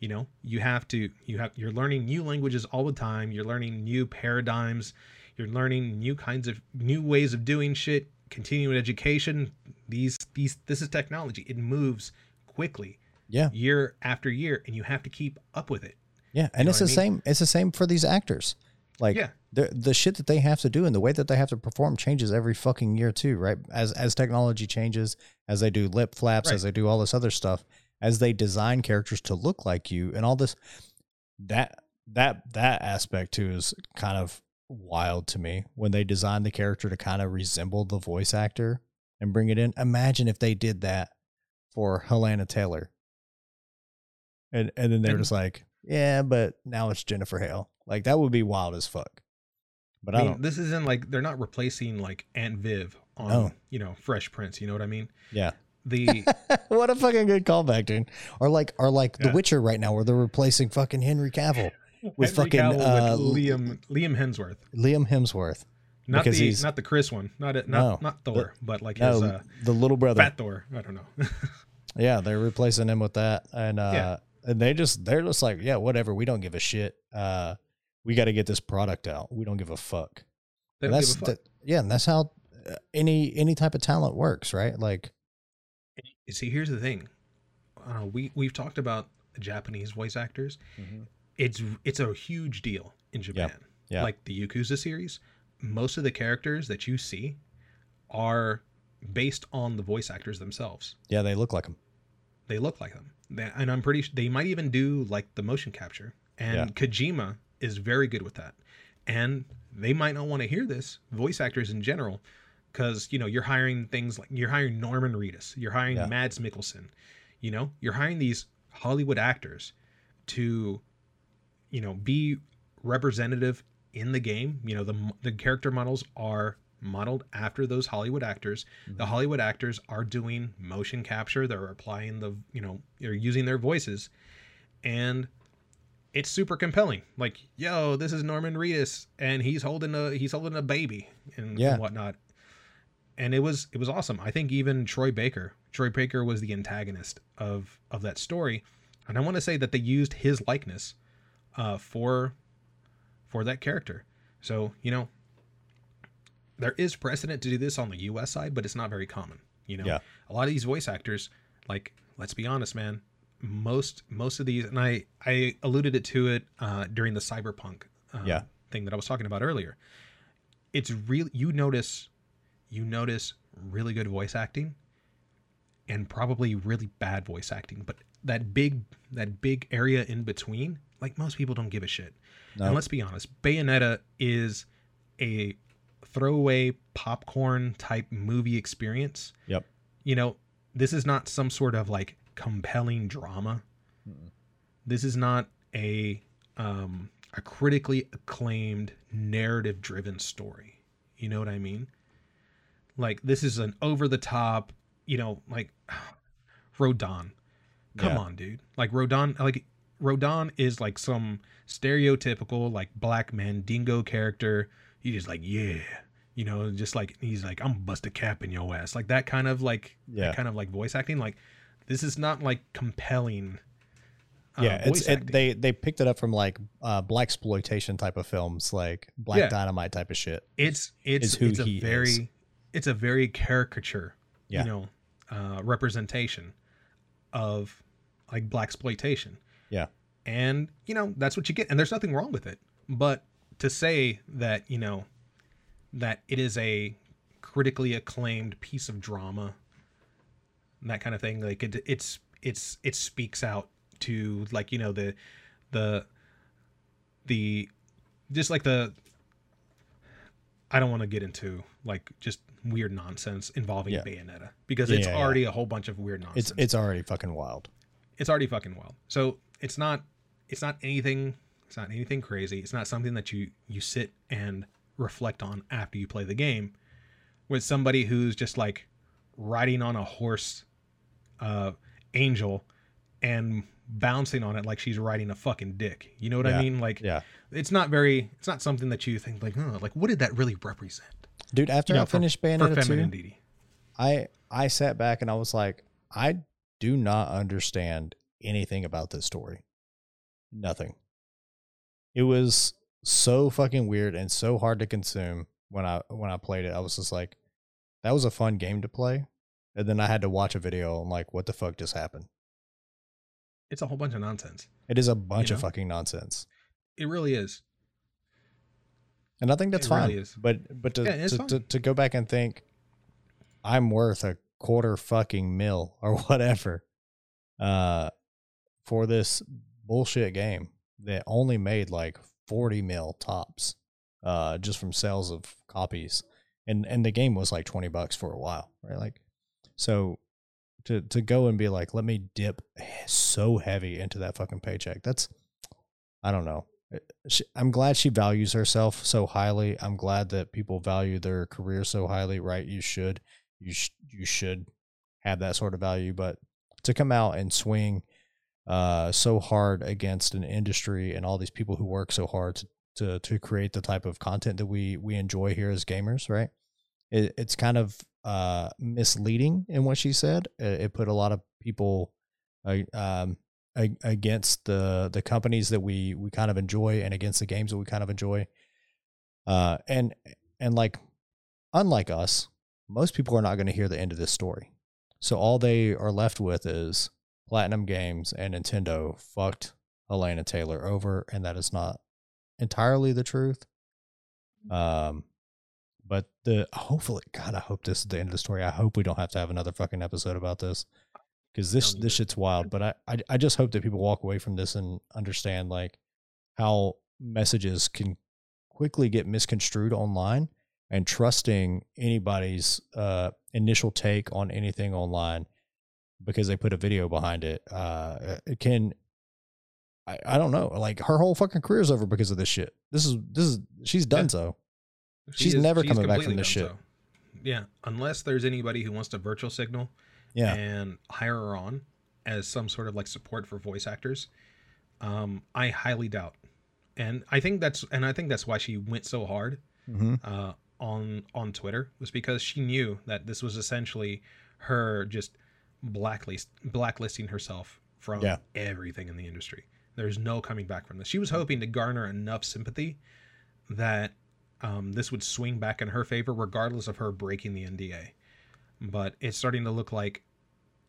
you know you have to you have you're learning new languages all the time you're learning new paradigms you're learning new kinds of new ways of doing shit continuing education these these this is technology it moves quickly yeah. year after year and you have to keep up with it Yeah. And know it's the I same it's the same for these actors. Like Yeah. the the shit that they have to do and the way that they have to perform changes every fucking year too, right? As as technology changes, as they do lip flaps, Right. as they do all this other stuff, as they design characters to look like you and all this that that that aspect too is kind of wild to me when they design the character to kind of resemble the voice actor and bring it in. Imagine if they did that for Hellena Taylor. And and then they're just like, yeah, but now it's Jennifer Hale. Like that would be wild as fuck. But I, I mean, don't. this isn't like they're not replacing like Aunt Viv on No. you know Fresh Prince. You know what I mean? Yeah. The what a fucking good callback, dude. Or like, or like The Witcher right now, where they're replacing fucking Henry Cavill with Henry fucking Cavill uh, with Liam Liam Hemsworth, Liam Hemsworth. not Because the he's- not the Chris one, not it, No. not not Thor, but like No, his uh, the little brother. Fat Thor. I don't know. Yeah, they're replacing him with that, and uh, Yeah. and they just they're just like, yeah, whatever. We don't give a shit. Uh, we got to get this product out. We don't give a fuck. They And that's fuck. that- yeah, and that's how uh, any any type of talent works, right? Like, See, here's the thing. Uh, we we've talked about Japanese voice actors. it's it's a huge deal in Japan. Yeah. Like the Yakuza series, most of the characters that you see are based on the voice actors themselves. Yeah, they look like them. They look like them. They, and I'm pretty sure they might even do like the motion capture. And Yeah. Kojima is very good with that. And they might not want to hear this, voice actors in general, because you know, you're hiring things like you're hiring Norman Reedus, you're hiring Yeah. Mads Mikkelsen, you know, you're hiring these Hollywood actors to, you know, be representative in the game. You know, the the character models are modeled after those Hollywood actors. The mm-hmm. Hollywood actors are doing motion capture. They're applying the, you know, they're using their voices, and it's super compelling. Like, yo, this is Norman Reedus, and he's holding a he's holding a baby and, Yeah. and whatnot. And it was it was awesome. I think even Troy Baker, Troy Baker was the antagonist of of that story, and I want to say that they used his likeness uh, for for that character. So you know, there is precedent to do this on the U.S. side, but it's not very common. You know, Yeah. a lot of these voice actors, like let's be honest, man, most most of these, and I I alluded it to it uh, during the cyberpunk uh, Yeah. thing that I was talking about earlier. It's really you notice you notice really good voice acting and probably really bad voice acting, but that big that big area in between, like most people don't give a shit. No. And let's be honest, Bayonetta is a throwaway popcorn type movie experience. Yep. You know, this is not some sort of like compelling drama. This is not a um a critically acclaimed narrative driven story. You know what I mean? Like this is an over the top, you know, like Rodin. Come Yeah. on, dude. Like Rodin like Rodin is like some stereotypical like black mandingo character. He's just like, yeah. You know, just like he's like, I'm bust a cap in your ass. Like that kind of like Yeah. that kind of like voice acting. Like this is not like compelling uh, yeah, it's it, they they picked it up from like uh, blaxploitation type of films, like Black Yeah. Dynamite type of shit. it's it's it's a very is. it's a very caricature Yeah. you know uh representation of like blaxploitation Yeah. and you know that's what you get and there's nothing wrong with it but to say that you know that it is a critically acclaimed piece of drama and that kind of thing like it it's it's it speaks out to like you know the the the just like the I don't want to get into like just weird nonsense involving Yeah. Bayonetta because Yeah, it's yeah, already a whole bunch of weird nonsense. It's it's already fucking wild. it's already fucking wild. So it's not it's not anything it's not anything crazy. It's not something that you you sit and reflect on after you play the game with somebody who's just like riding on a horse uh angel and bouncing on it like she's riding a fucking dick. You know what I mean? Like Yeah, it's not very it's not something that you think like, oh, like what did that really represent? dude. After You know, I finished for Bayonetta two. I I sat back and I was like, I do not understand anything about this story. Nothing. It was so fucking weird and so hard to consume when I when I played it. I was just like, that was a fun game to play. And then I had to watch a video and like, what the fuck just happened? It's a whole bunch of nonsense. It is a bunch of know? fucking nonsense. It really is. And I think that's It fine. really is. But but to, Yeah, to, to to go back and think I'm worth a quarter fucking mil or whatever uh for this bullshit game that only made like 40 mil tops uh just from sales of copies. And and the game was like 20 bucks for a while, right? Like so to to go and be like let me dip so heavy into that fucking paycheck. That's I don't know she, I'm glad she values herself so highly. I'm glad that people value their career so highly. Right? You should, you sh- you should have that sort of value. But to come out and swing uh, so hard against an industry and all these people who work so hard to, to to create the type of content that we we enjoy here as gamers, right? It, it's kind of uh, misleading in what she said. It, it put a lot of people. Uh, um, against the the companies that we we kind of enjoy and against the games that we kind of enjoy uh and and like unlike us most people are not going to hear the end of this story so all they are left with is platinum games and nintendo fucked Hellena Taylor over, and that is not entirely the truth. Um, but the hopefully, God, I hope this is the end of the story. I hope we don't have to have another fucking episode about this because this this shit's wild. But I, I I just hope that people walk away from this and understand like how messages can quickly get misconstrued online and trusting anybody's uh, initial take on anything online because they put a video behind it. Uh, it can. I, I don't know. Like her whole fucking career's over because of this shit. This is this is she's done Yeah. so. She She's never coming back from this shit. so. Yeah, unless there's anybody who wants to virtual signal Yeah. and hire her on as some sort of like support for voice actors, um, I highly doubt. And I think that's and I think that's why she went so hard Mm-hmm. uh, on on Twitter was because she knew that this was essentially her just blacklist blacklisting herself from Yeah. everything in the industry. There's no coming back from this. She was hoping to garner enough sympathy that um, this would swing back in her favor, regardless of her breaking the NDA. But it's starting to look like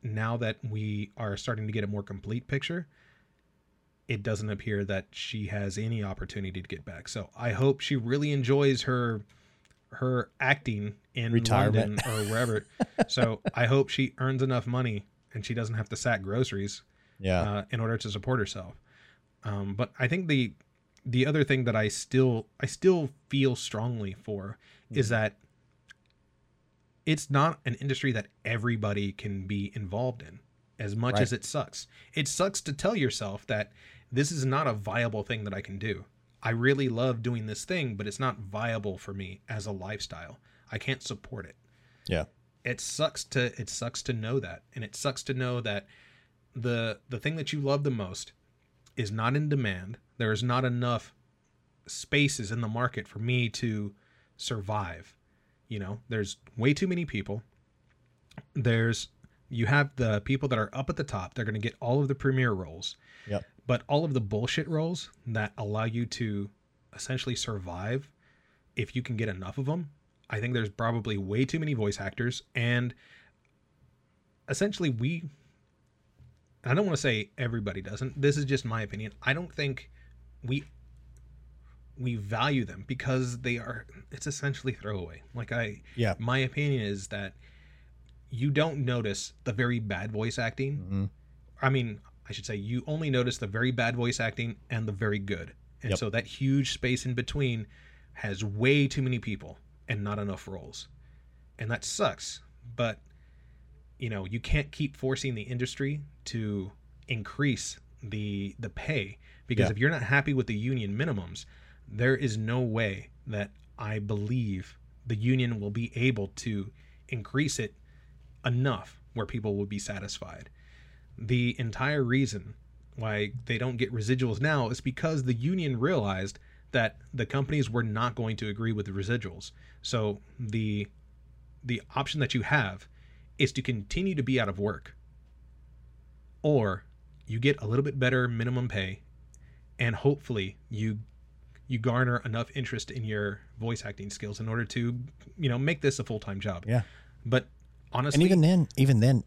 now that we are starting to get a more complete picture, it doesn't appear that she has any opportunity to get back. So I hope she really enjoys her her acting in Retirement. London or wherever. so I hope she earns enough money and she doesn't have to sack groceries Yeah. uh, in order to support herself. Um, but I think the the other thing that I still I still feel strongly for is mm-hmm. that it's not an industry that everybody can be involved in as much Right. as it sucks. It sucks to tell yourself that this is not a viable thing that I can do. I really love doing this thing, but it's not viable for me as a lifestyle. I can't support it yeah. it sucks to it sucks to know that and it sucks to know that the the thing that you love the most is not in demand there is not enough spaces in the market for me to survive you know? There's way too many people. There's you have the people that are up at the top they're going to get all of the premier roles. Yep. but all of the bullshit roles that allow you to essentially survive if you can get enough of them i think there's probably way too many voice actors. And essentially we i don't want to say everybody doesn't this is just my opinion. I don't think we we value them because they are it's essentially throwaway like i Yeah. my opinion is that you don't notice the very bad voice acting hmm I mean, I should say you only notice the very bad voice acting and the very good. And Yep. so that huge space in between has way too many people and not enough roles. And that sucks. But you know, you can't keep forcing the industry to increase the the pay because Yeah. if you're not happy with the union minimums, there is no way that I believe the union will be able to increase it enough where people will be satisfied the entire reason why they don't get residuals now is because the union realized that the companies were not going to agree with the residuals. So the the option that you have is to continue to be out of work or you get a little bit better minimum pay and hopefully you you garner enough interest in your voice acting skills in order to you know make this a full-time job. Yeah. But honestly And even then, even then,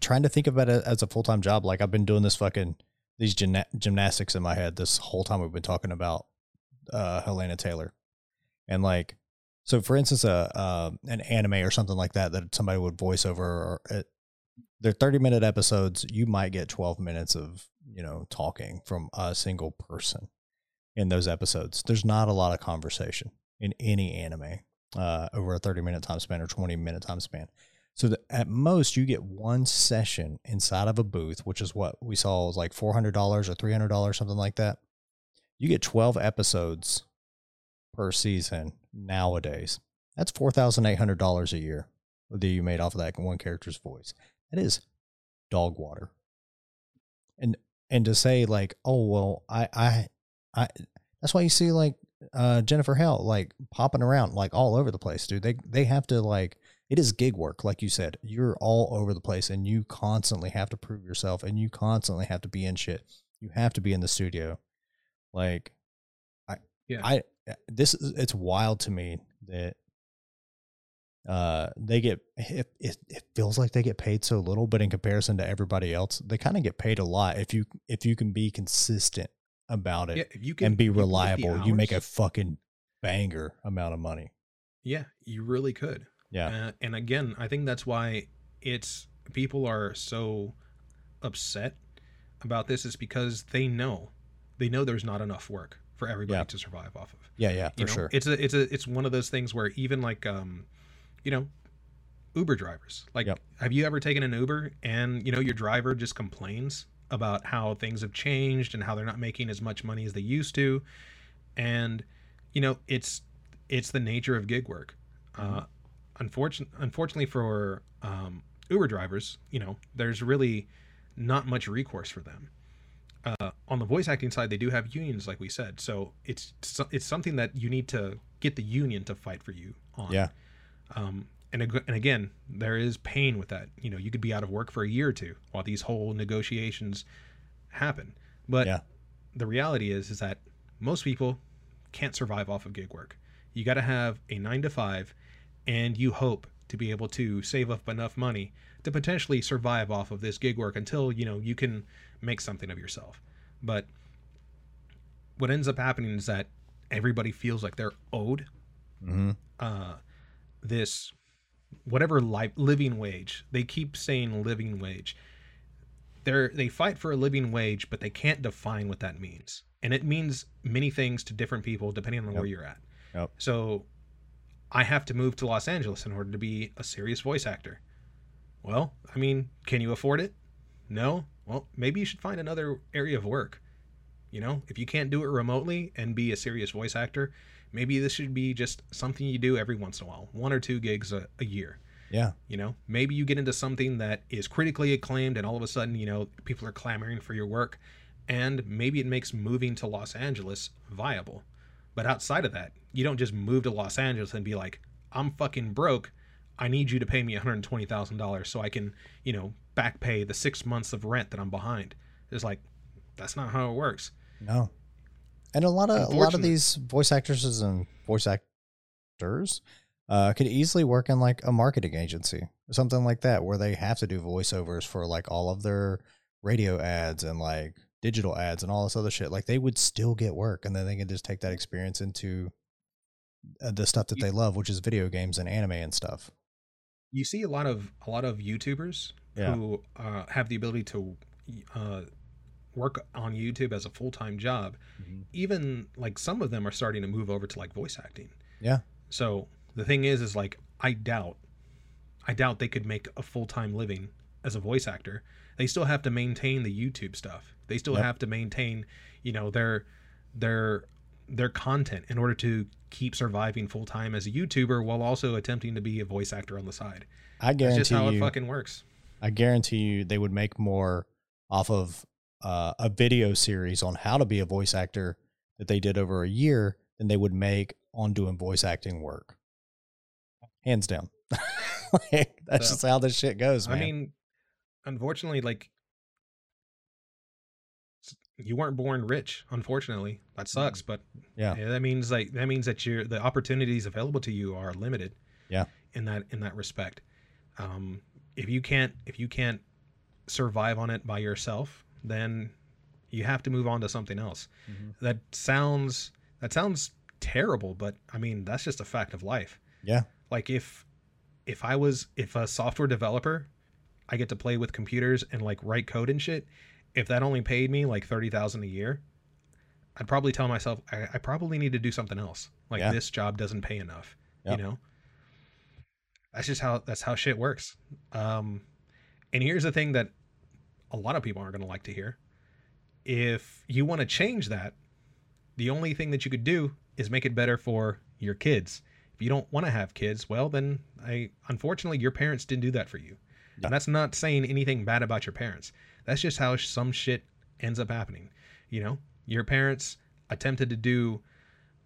trying to think about it as a full time job, like I've been doing this fucking these gymna- gymnastics in my head this whole time we've been talking about uh, Hellena Taylor, and like, so for instance, a uh, an anime or something like that that somebody would voice over, or they're thirty minute episodes. You might get twelve minutes of you know talking from a single person in those episodes. There's not a lot of conversation in any anime uh, over a thirty minute time span or twenty minute time span. So that at most you get one session inside of a booth, which is what we saw was like four hundred dollars or three hundred dollars, something like that. You get twelve episodes per season nowadays. That's four thousand eight hundred dollars a year that you made off of that one character's voice. That is dog water. And and to say like, oh well, I I I that's why you see like uh Jennifer Hale like popping around like all over the place, dude. They they have to like it is gig work, like you said. You're all over the place and you constantly have to prove yourself and you constantly have to be in shit. You have to be in the studio. Like I Yeah. I this is it's wild to me that uh, they get it, it, it feels like they get paid so little, but in comparison to everybody else, they kind of get paid a lot if you if you can be consistent about it Yeah, if you can and be if you can get the reliable, you make a fucking banger amount of money. yeah, you really could. Yeah. Uh, and again, I think that's why it's people are so upset about this is because they know they know there's not enough work for everybody Yeah. to survive off of. Yeah, yeah, for You know, sure. it's a it's a it's one of those things where even like um, you know, Uber drivers. Like, Yep. have you ever taken an Uber and you know your driver just complains about how things have changed and how they're not making as much money as they used to, and you know it's it's the nature of gig work. Uh, unfortunately, unfortunately for um, Uber drivers, you know, there's really not much recourse for them. Uh, on the voice acting side, they do have unions, like we said. So it's it's something that you need to get the union to fight for you on. Yeah. Um, and ag- and again, there is pain with that. You know, you could be out of work for a year or two while these whole negotiations happen. But Yeah. the reality is is that most people can't survive off of gig work. You got to have a 9 to 5 and you hope to be able to save up enough money to potentially survive off of this gig work until, you know, you can make something of yourself. But what ends up happening is that everybody feels like they're owed hmm uh, this whatever life living wage. They keep saying living wage. They're they fight for a living wage, but they can't define what that means, and it means many things to different people depending on where you're at. Yep. So, I have to move to Los Angeles in order to be a serious voice actor. Well, I mean, can you afford it? No. Well, maybe you should find another area of work. You know, if you can't do it remotely and be a serious voice actor, maybe this should be just something you do every once in a while, one or two gigs a, a year. Yeah. You know, maybe you get into something that is critically acclaimed and all of a sudden, you know, people are clamoring for your work. And maybe it makes moving to Los Angeles viable. But outside of that, you don't just move to Los Angeles and be like, I'm fucking broke. I need you to pay me $120,000 so I can, you know, back pay the six months of rent that I'm behind. It's like, that's not how it works. No. And a lot of a lot of these voice actresses and voice actors uh, could easily work in like a marketing agency or something like that, where they have to do voiceovers for like all of their radio ads and like digital ads and all this other shit. Like they would still get work, and then they can just take that experience into uh, the stuff that they love, which is video games and anime and stuff. you see a lot of a lot of YouTubers Yeah. who uh, have the ability to uh, work on YouTube as a full time job. Mm-hmm. Even like some of them are starting to move over to like voice acting. Yeah. So the thing is, is like I doubt, I doubt they could make a full time living as a voice actor. They still have to maintain the YouTube stuff. They still Yep. have to maintain, you know, their their their content in order to keep surviving full time as a YouTuber while also attempting to be a voice actor on the side. I That's just guarantee how you. it fucking works. I guarantee you they would make more off of uh, a video series on how to be a voice actor that they did over a year than they would make on doing voice acting work. Hands down. like, that's So, just how this shit goes, man. I mean, unfortunately, like you weren't born rich. Unfortunately, that sucks. But yeah. yeah, that means like that means that your the opportunities available to you are limited. Yeah. In that in that respect, um, if you can't if you can't survive on it by yourself, then you have to move on to something else. Mhm. That sounds that sounds terrible, but I mean that's just a fact of life Yeah. like if if i was if a software developer i get to play with computers and like write code and shit if that only paid me like 30000 a year i'd probably tell myself I, I probably need to do something else like Yeah. this job doesn't pay enough Yep. you know that's just how that's how shit works um and here's the thing that a lot of people aren't going to like to hear. If you want to change that the only thing that you could do is make it better for your kids. If you don't want to have kids well then i unfortunately your parents didn't do that for you. Yeah. and that's not saying anything bad about your parents. That's just how some shit ends up happening you know? Your parents attempted to do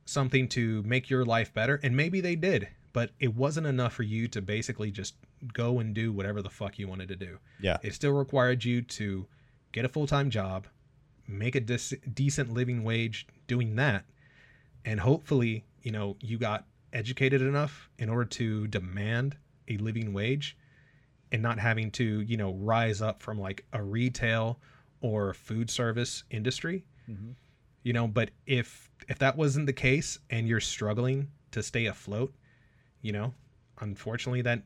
something to make your life better and maybe they did but it wasn't enough for you to basically just go and do whatever the fuck you wanted to do Yeah. it still required you to get a full-time job make a dis- decent living wage doing that and hopefully you know you got educated enough in order to demand a living wage and not having to, you know, rise up from like a retail or food service industry. Mm-hmm. You know, but if if that wasn't the case and you're struggling to stay afloat, you know, unfortunately that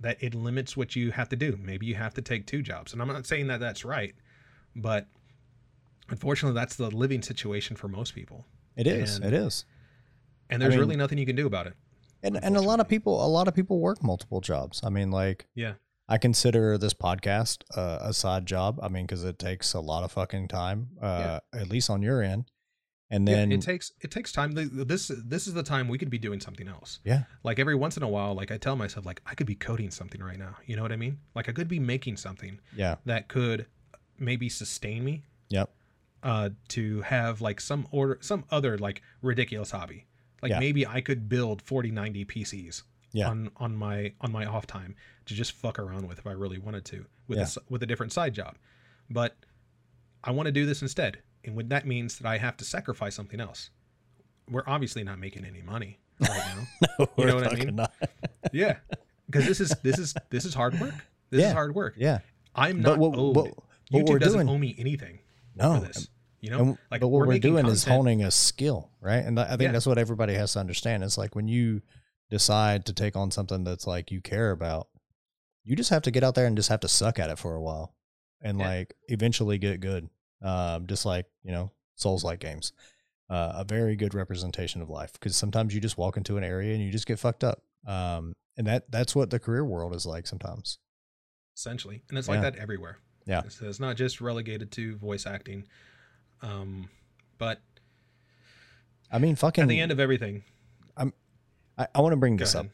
that it limits what you have to do. Maybe you have to take two jobs. And I'm not saying that that's right, but unfortunately that's the living situation for most people. It is. And- it is. And there's mean- really nothing you can do about it. And and a lot of people a lot of people work multiple jobs. I mean, like Yeah. I consider this podcast uh, a side job. I mean, because it takes a lot of fucking time, uh, at least on your end. And then yeah, it takes it takes time. This this is the time we could be doing something else. Yeah. Like every once in a while, like I tell myself, like I could be coding something right now. You know what I mean? Like I could be making something yeah, that could maybe sustain me yep, uh to have like some order some other like ridiculous hobby. Like Yeah. maybe I could build 4090 PCs Yeah. on on my on my off time to just fuck around with if I really wanted to with Yeah. a with a different side job. But I want to do this instead. And what that means that I have to sacrifice something else. We're obviously not making any money right now. no, You know We're what I mean? not. yeah. Because this is this is this is hard work. This Yeah. is hard work. yeah, I'm But not what- owed. what- what YouTube we're doesn't doing- owe me anything no. for this. You know, And, like but what we're, making doing is honing a skill, right? And I think Yeah. that's what everybody has to understand. It's like when you decide to take on something that's like you care about, you just have to get out there and just have to suck at it for a while, and Yeah. like eventually get good. Um, just like you know, Souls like games, uh, a very good representation of life. Because sometimes you just walk into an area and you just get fucked up. Um, and that that's what the career world is like sometimes. essentially, and it's Yeah. like that everywhere. Yeah. it's, it's not just relegated to voice acting, um, but I mean, fucking. at the end of everything, I'm, I I want to bring this ahead. up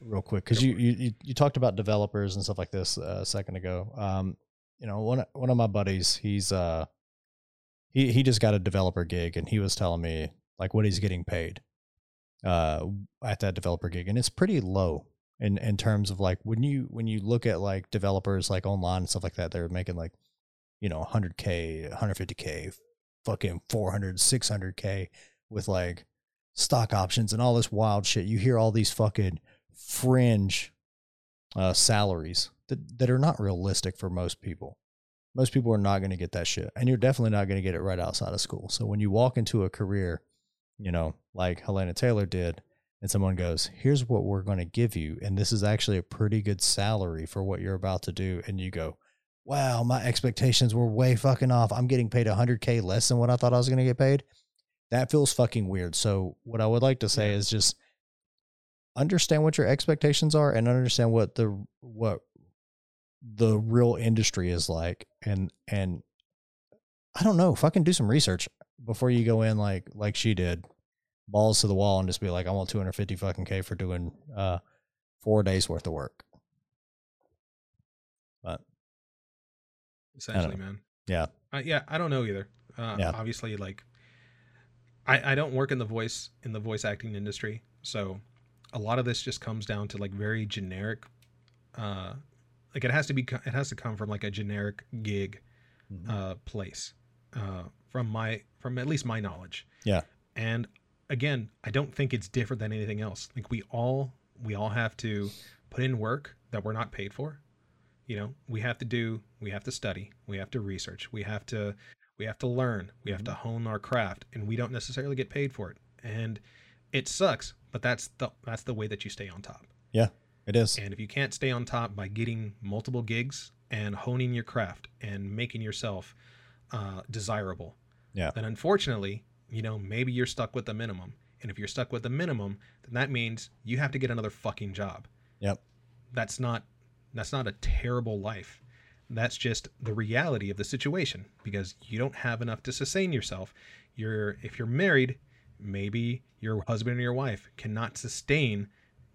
real quick because you, you you talked about developers and stuff like this uh, a second ago. Um, you know, one one of my buddies, he's uh, he he just got a developer gig, and he was telling me like what he's getting paid, uh, at that developer gig, and it's pretty low in in terms of like when you when you look at like developers like online and stuff like that, they're making like, you know, 100k, 150k, fucking 400, 600k with like stock options and all this wild shit. You hear all these fucking fringe uh, salaries that, that are not realistic for most people. Most people are not going to get that shit. And you're definitely not going to get it right outside of school. So when you walk into a career, you know, like Hellena Taylor did, and someone goes, Here's what we're going to give you. And this is actually a pretty good salary for what you're about to do. And you go, Wow, my expectations were way fucking off. I'm getting paid 100K less than what I thought I was going to get paid that feels fucking weird. So what I would like to say Yeah. is just understand what your expectations are and understand what the what the real industry is like and and I don't know, fucking do some research before you go in like like she did. Balls to the wall and just be like, I want 250 fucking K for doing uh 4 days worth of work. But essentially, man. yeah. Uh, yeah, I don't know either. Uh, Yeah. Obviously, like, I I don't work in the voice in the voice acting industry, so a lot of this just comes down to like very generic. Uh, like it has to be it has to come from like a generic gig Mhm. uh, place uh, from my from at least my knowledge. Yeah. And again, I don't think it's different than anything else. Like we all we all have to put in work that we're not paid for. You know, we have to do we have to study, we have to research, we have to we have to learn, we have to hone our craft and we don't necessarily get paid for it. And it sucks, but that's the that's the way that you stay on top. It is. And if you can't stay on top by getting multiple gigs and honing your craft and making yourself uh, desirable, Yeah. then unfortunately, you know, maybe you're stuck with the minimum. And if you're stuck with the minimum, then that means you have to get another fucking job. Yep. That's not that's not a terrible life. That's just the reality of the situation because you don't have enough to sustain yourself. You're if you're married, maybe your husband or your wife cannot sustain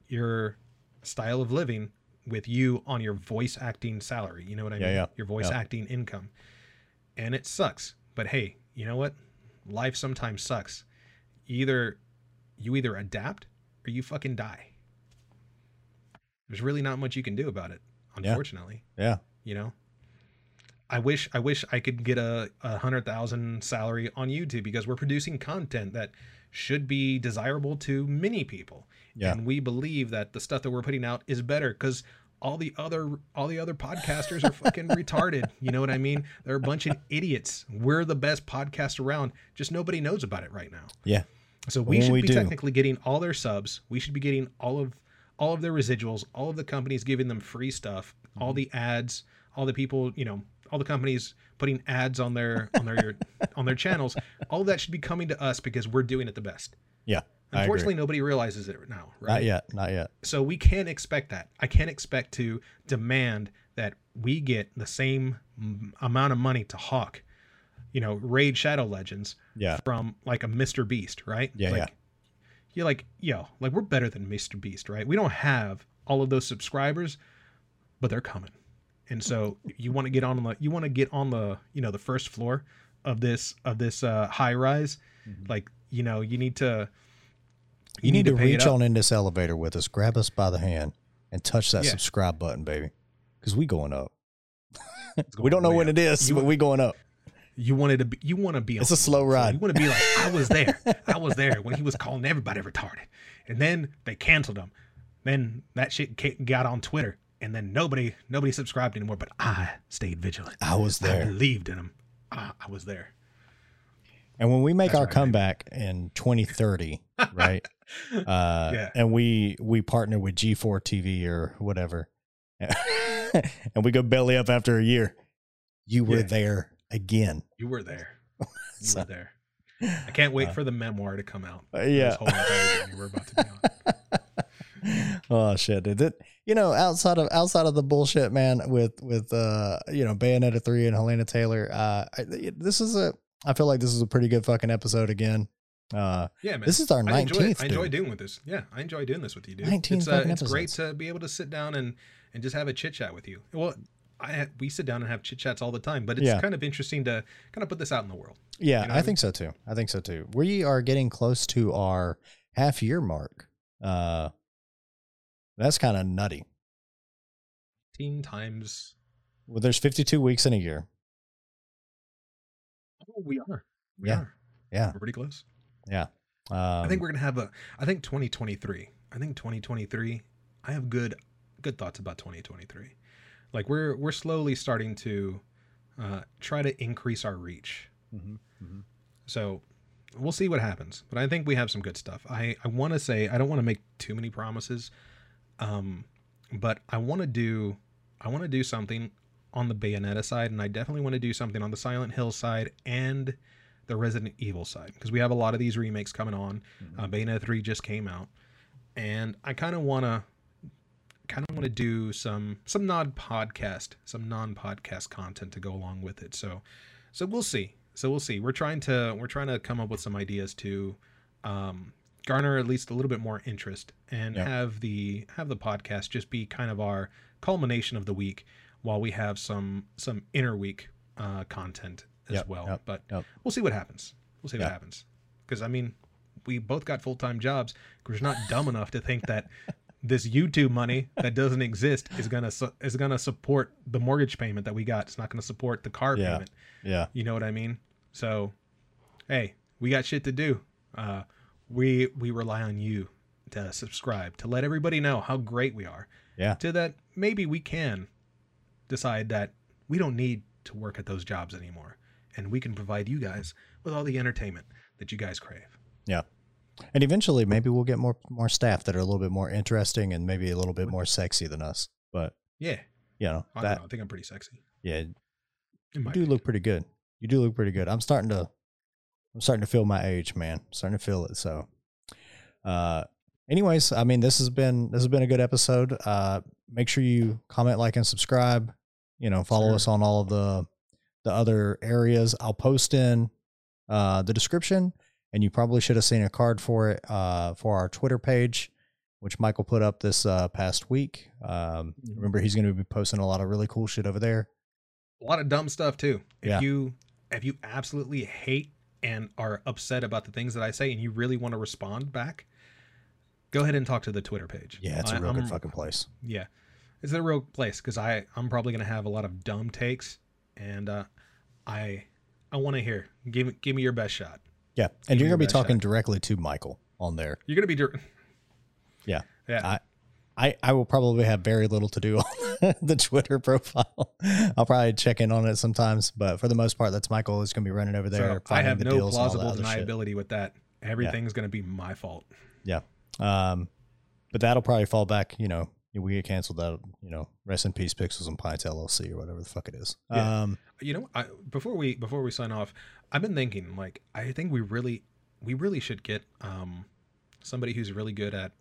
your style of living with you on your voice acting salary. You know what I Yeah, mean? yeah, Your voice yeah. acting income. And it sucks. But hey, you know what? Life sometimes sucks. Either you either adapt or you fucking die. There's really not much you can do about it, unfortunately. Yeah. Yeah. You know? I wish I wish I could get a, a hundred thousand salary on YouTube because we're producing content that should be desirable to many people. Yeah. And we believe that the stuff that we're putting out is better because all the other all the other podcasters are fucking retarded. You know what I mean? They're a bunch of idiots. We're the best podcast around. Just nobody knows about it right now. Yeah. So we Well, should we be do. technically getting all their subs. We should be getting all of all of their residuals, all of the companies giving them free stuff, Mm-hmm. all the ads, all the people, you know, all the companies putting ads on their on their on their channels. All that should be coming to us because we're doing it the best. Yeah. Unfortunately, nobody realizes it now, right? Not yet. Not yet. So we can't expect that. I can't expect to demand that we get the same amount of money to hawk, you know, raid Shadow Legends Yeah. from like a Mr. Beast, right? Yeah, like, yeah. You're like, yo, like we're better than Mr. Beast, right? We don't have all of those subscribers, but they're coming. And so you want to get on the you want to get on the, you know, the first floor of this of this uh high rise. Like, you know, you need to Mm-hmm. You, need, to, pay reach on in this elevator with us, grab us by the hand, and touch that Yeah. subscribe button, baby. Because we going up. It's we don't know when up. it is, You- but we going up. You wanted to be you want to be It's a slow floor. ride. You want to be like, I was there. I was there when he was calling everybody retarded. And then they canceled him. Then that shit got on Twitter. And then nobody nobody subscribed anymore. But I stayed vigilant. I was there I believed in him. I, I was there. And when we make That's our right, comeback in 2030, right? Uh, Yeah. And we we partner with G4 TV or whatever, and we go belly up after a year. You were Yeah. there again. You were there. You So- were there. I can't wait Uh, for the memoir to come out. Uh, This yeah. we're about to be on. oh shit! Did it? You know, outside of outside of the bullshit, man, with with uh, you know, Bayonetta three and Hellena Taylor. Uh, I, this is a. I feel like this is a pretty good fucking episode again. Uh, Yeah, man. this is our I enjoy, nineteenth. I enjoy doing with this. Yeah, I enjoy doing this with you, dude. 19 it's uh, it's great to be able to sit down and and just have a chit chat with you. Well, I we sit down and have chit chats all the time, but it's Yeah. kind of interesting to kind of put this out in the world. Yeah, You know I I think so too. I think so too. We are getting close to our half year mark. Uh, that's kind of nutty. Teen times. Well, there's 52 weeks in a year. Oh, we are. We Yeah. are. Yeah, We're pretty close. yeah. Um, I think we're gonna have a. I think 2023. I think 2023. I have good good thoughts about 2023. Like we're we're slowly starting to uh, try to increase our reach. Mhm, mhm. So we'll see what happens. But I think we have some good stuff. I, I want to say I don't want to make too many promises. Um, but I want to do I want to do something on the Bayonetta side, and I definitely want to do something on the Silent Hill side and the Resident Evil side because we have a lot of these remakes coming on. Uh, Bayonetta three just came out, and I kind of want to kind of want to do some some non podcast some non podcast content to go along with it. So so we'll see. So we'll see. We're trying to we're trying to come up with some ideas to um, garner at least a little bit more interest and Yeah. have the have the podcast just be kind of our culmination of the week while we have some some inner week uh, content as Yep, well. yep, but yep. we'll see what happens. We'll see what happens. Because I mean, we both got full time jobs. We're not dumb enough to think that this YouTube money that doesn't exist is gonna su- is gonna support the mortgage payment that we got. It's not gonna support the car Yeah. payment. Yeah, You know what I mean? So, hey, we got shit to do. Uh, we we rely on you to subscribe to let everybody know how great we are. Yeah. To that maybe we can decide that we don't need to work at those jobs anymore, and we can provide you guys with all the entertainment that you guys crave. yeah. And eventually, maybe we'll get more more staff that are a little bit more interesting and maybe a little bit more sexy than us. But Yeah, you know I, that know, I think I'm pretty sexy. yeah, you do opinion. look pretty good. You do look pretty good. I'm starting to, I'm starting to feel my age, man. starting to feel it. So, uh, anyways, I mean, this has been this has been a good episode. Uh, make sure you comment, like, and subscribe. You know, follow Sure. us on all of the the other areas. I'll post in uh, the description, and you probably should have seen a card for it uh, for our Twitter page, which Michael put up this uh, past week. Um, Mhm. remember, he's going to be posting a lot of really cool shit over there. a lot of dumb stuff too. If Yeah. you if you absolutely hate and are upset about the things that I say and you really want to respond back, go ahead and talk to the Twitter page. Yeah, it's a I- real good I'm- fucking place. Yeah. It's a real place because I I'm probably gonna have a lot of dumb takes and uh, I I want to hear. Give me give me your best shot. Yeah, and Give you're gonna be talking shot. directly to Michael on there. You're gonna be. Dir- Yeah. Yeah. I, I I will probably have very little to do on the Twitter profile. I'll probably check in on it sometimes, but for the most part, that's Michael is gonna be running over there. so I have the no deals and all that plausible other shit. deniability with that. Everything's gonna be my fault. Yeah. Um, but that'll probably fall back. You know, we get canceled. That you know, rest in peace, Pixels and Pints LLC or whatever the fuck it is. Yeah. Um, You know, I, before we before we sign off, I've been thinking like I think we really we really should get um somebody who's really good at.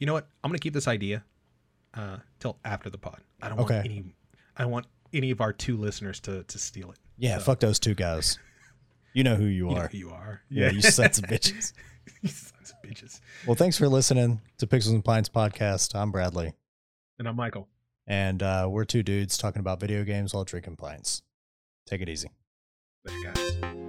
You know what? I'm gonna keep this idea uh till after the pod. I don't want any. I don't want any of our two listeners to to steal it. yeah, So, fuck those two guys. You know who you you know are. who you are. yeah, you sons of bitches. you sons of bitches. Well, thanks for listening to Pixels and Pints podcast. I'm Bradley, And I'm Michael. and uh, we're two dudes talking about video games while drinking pints. Take it easy. There, guys.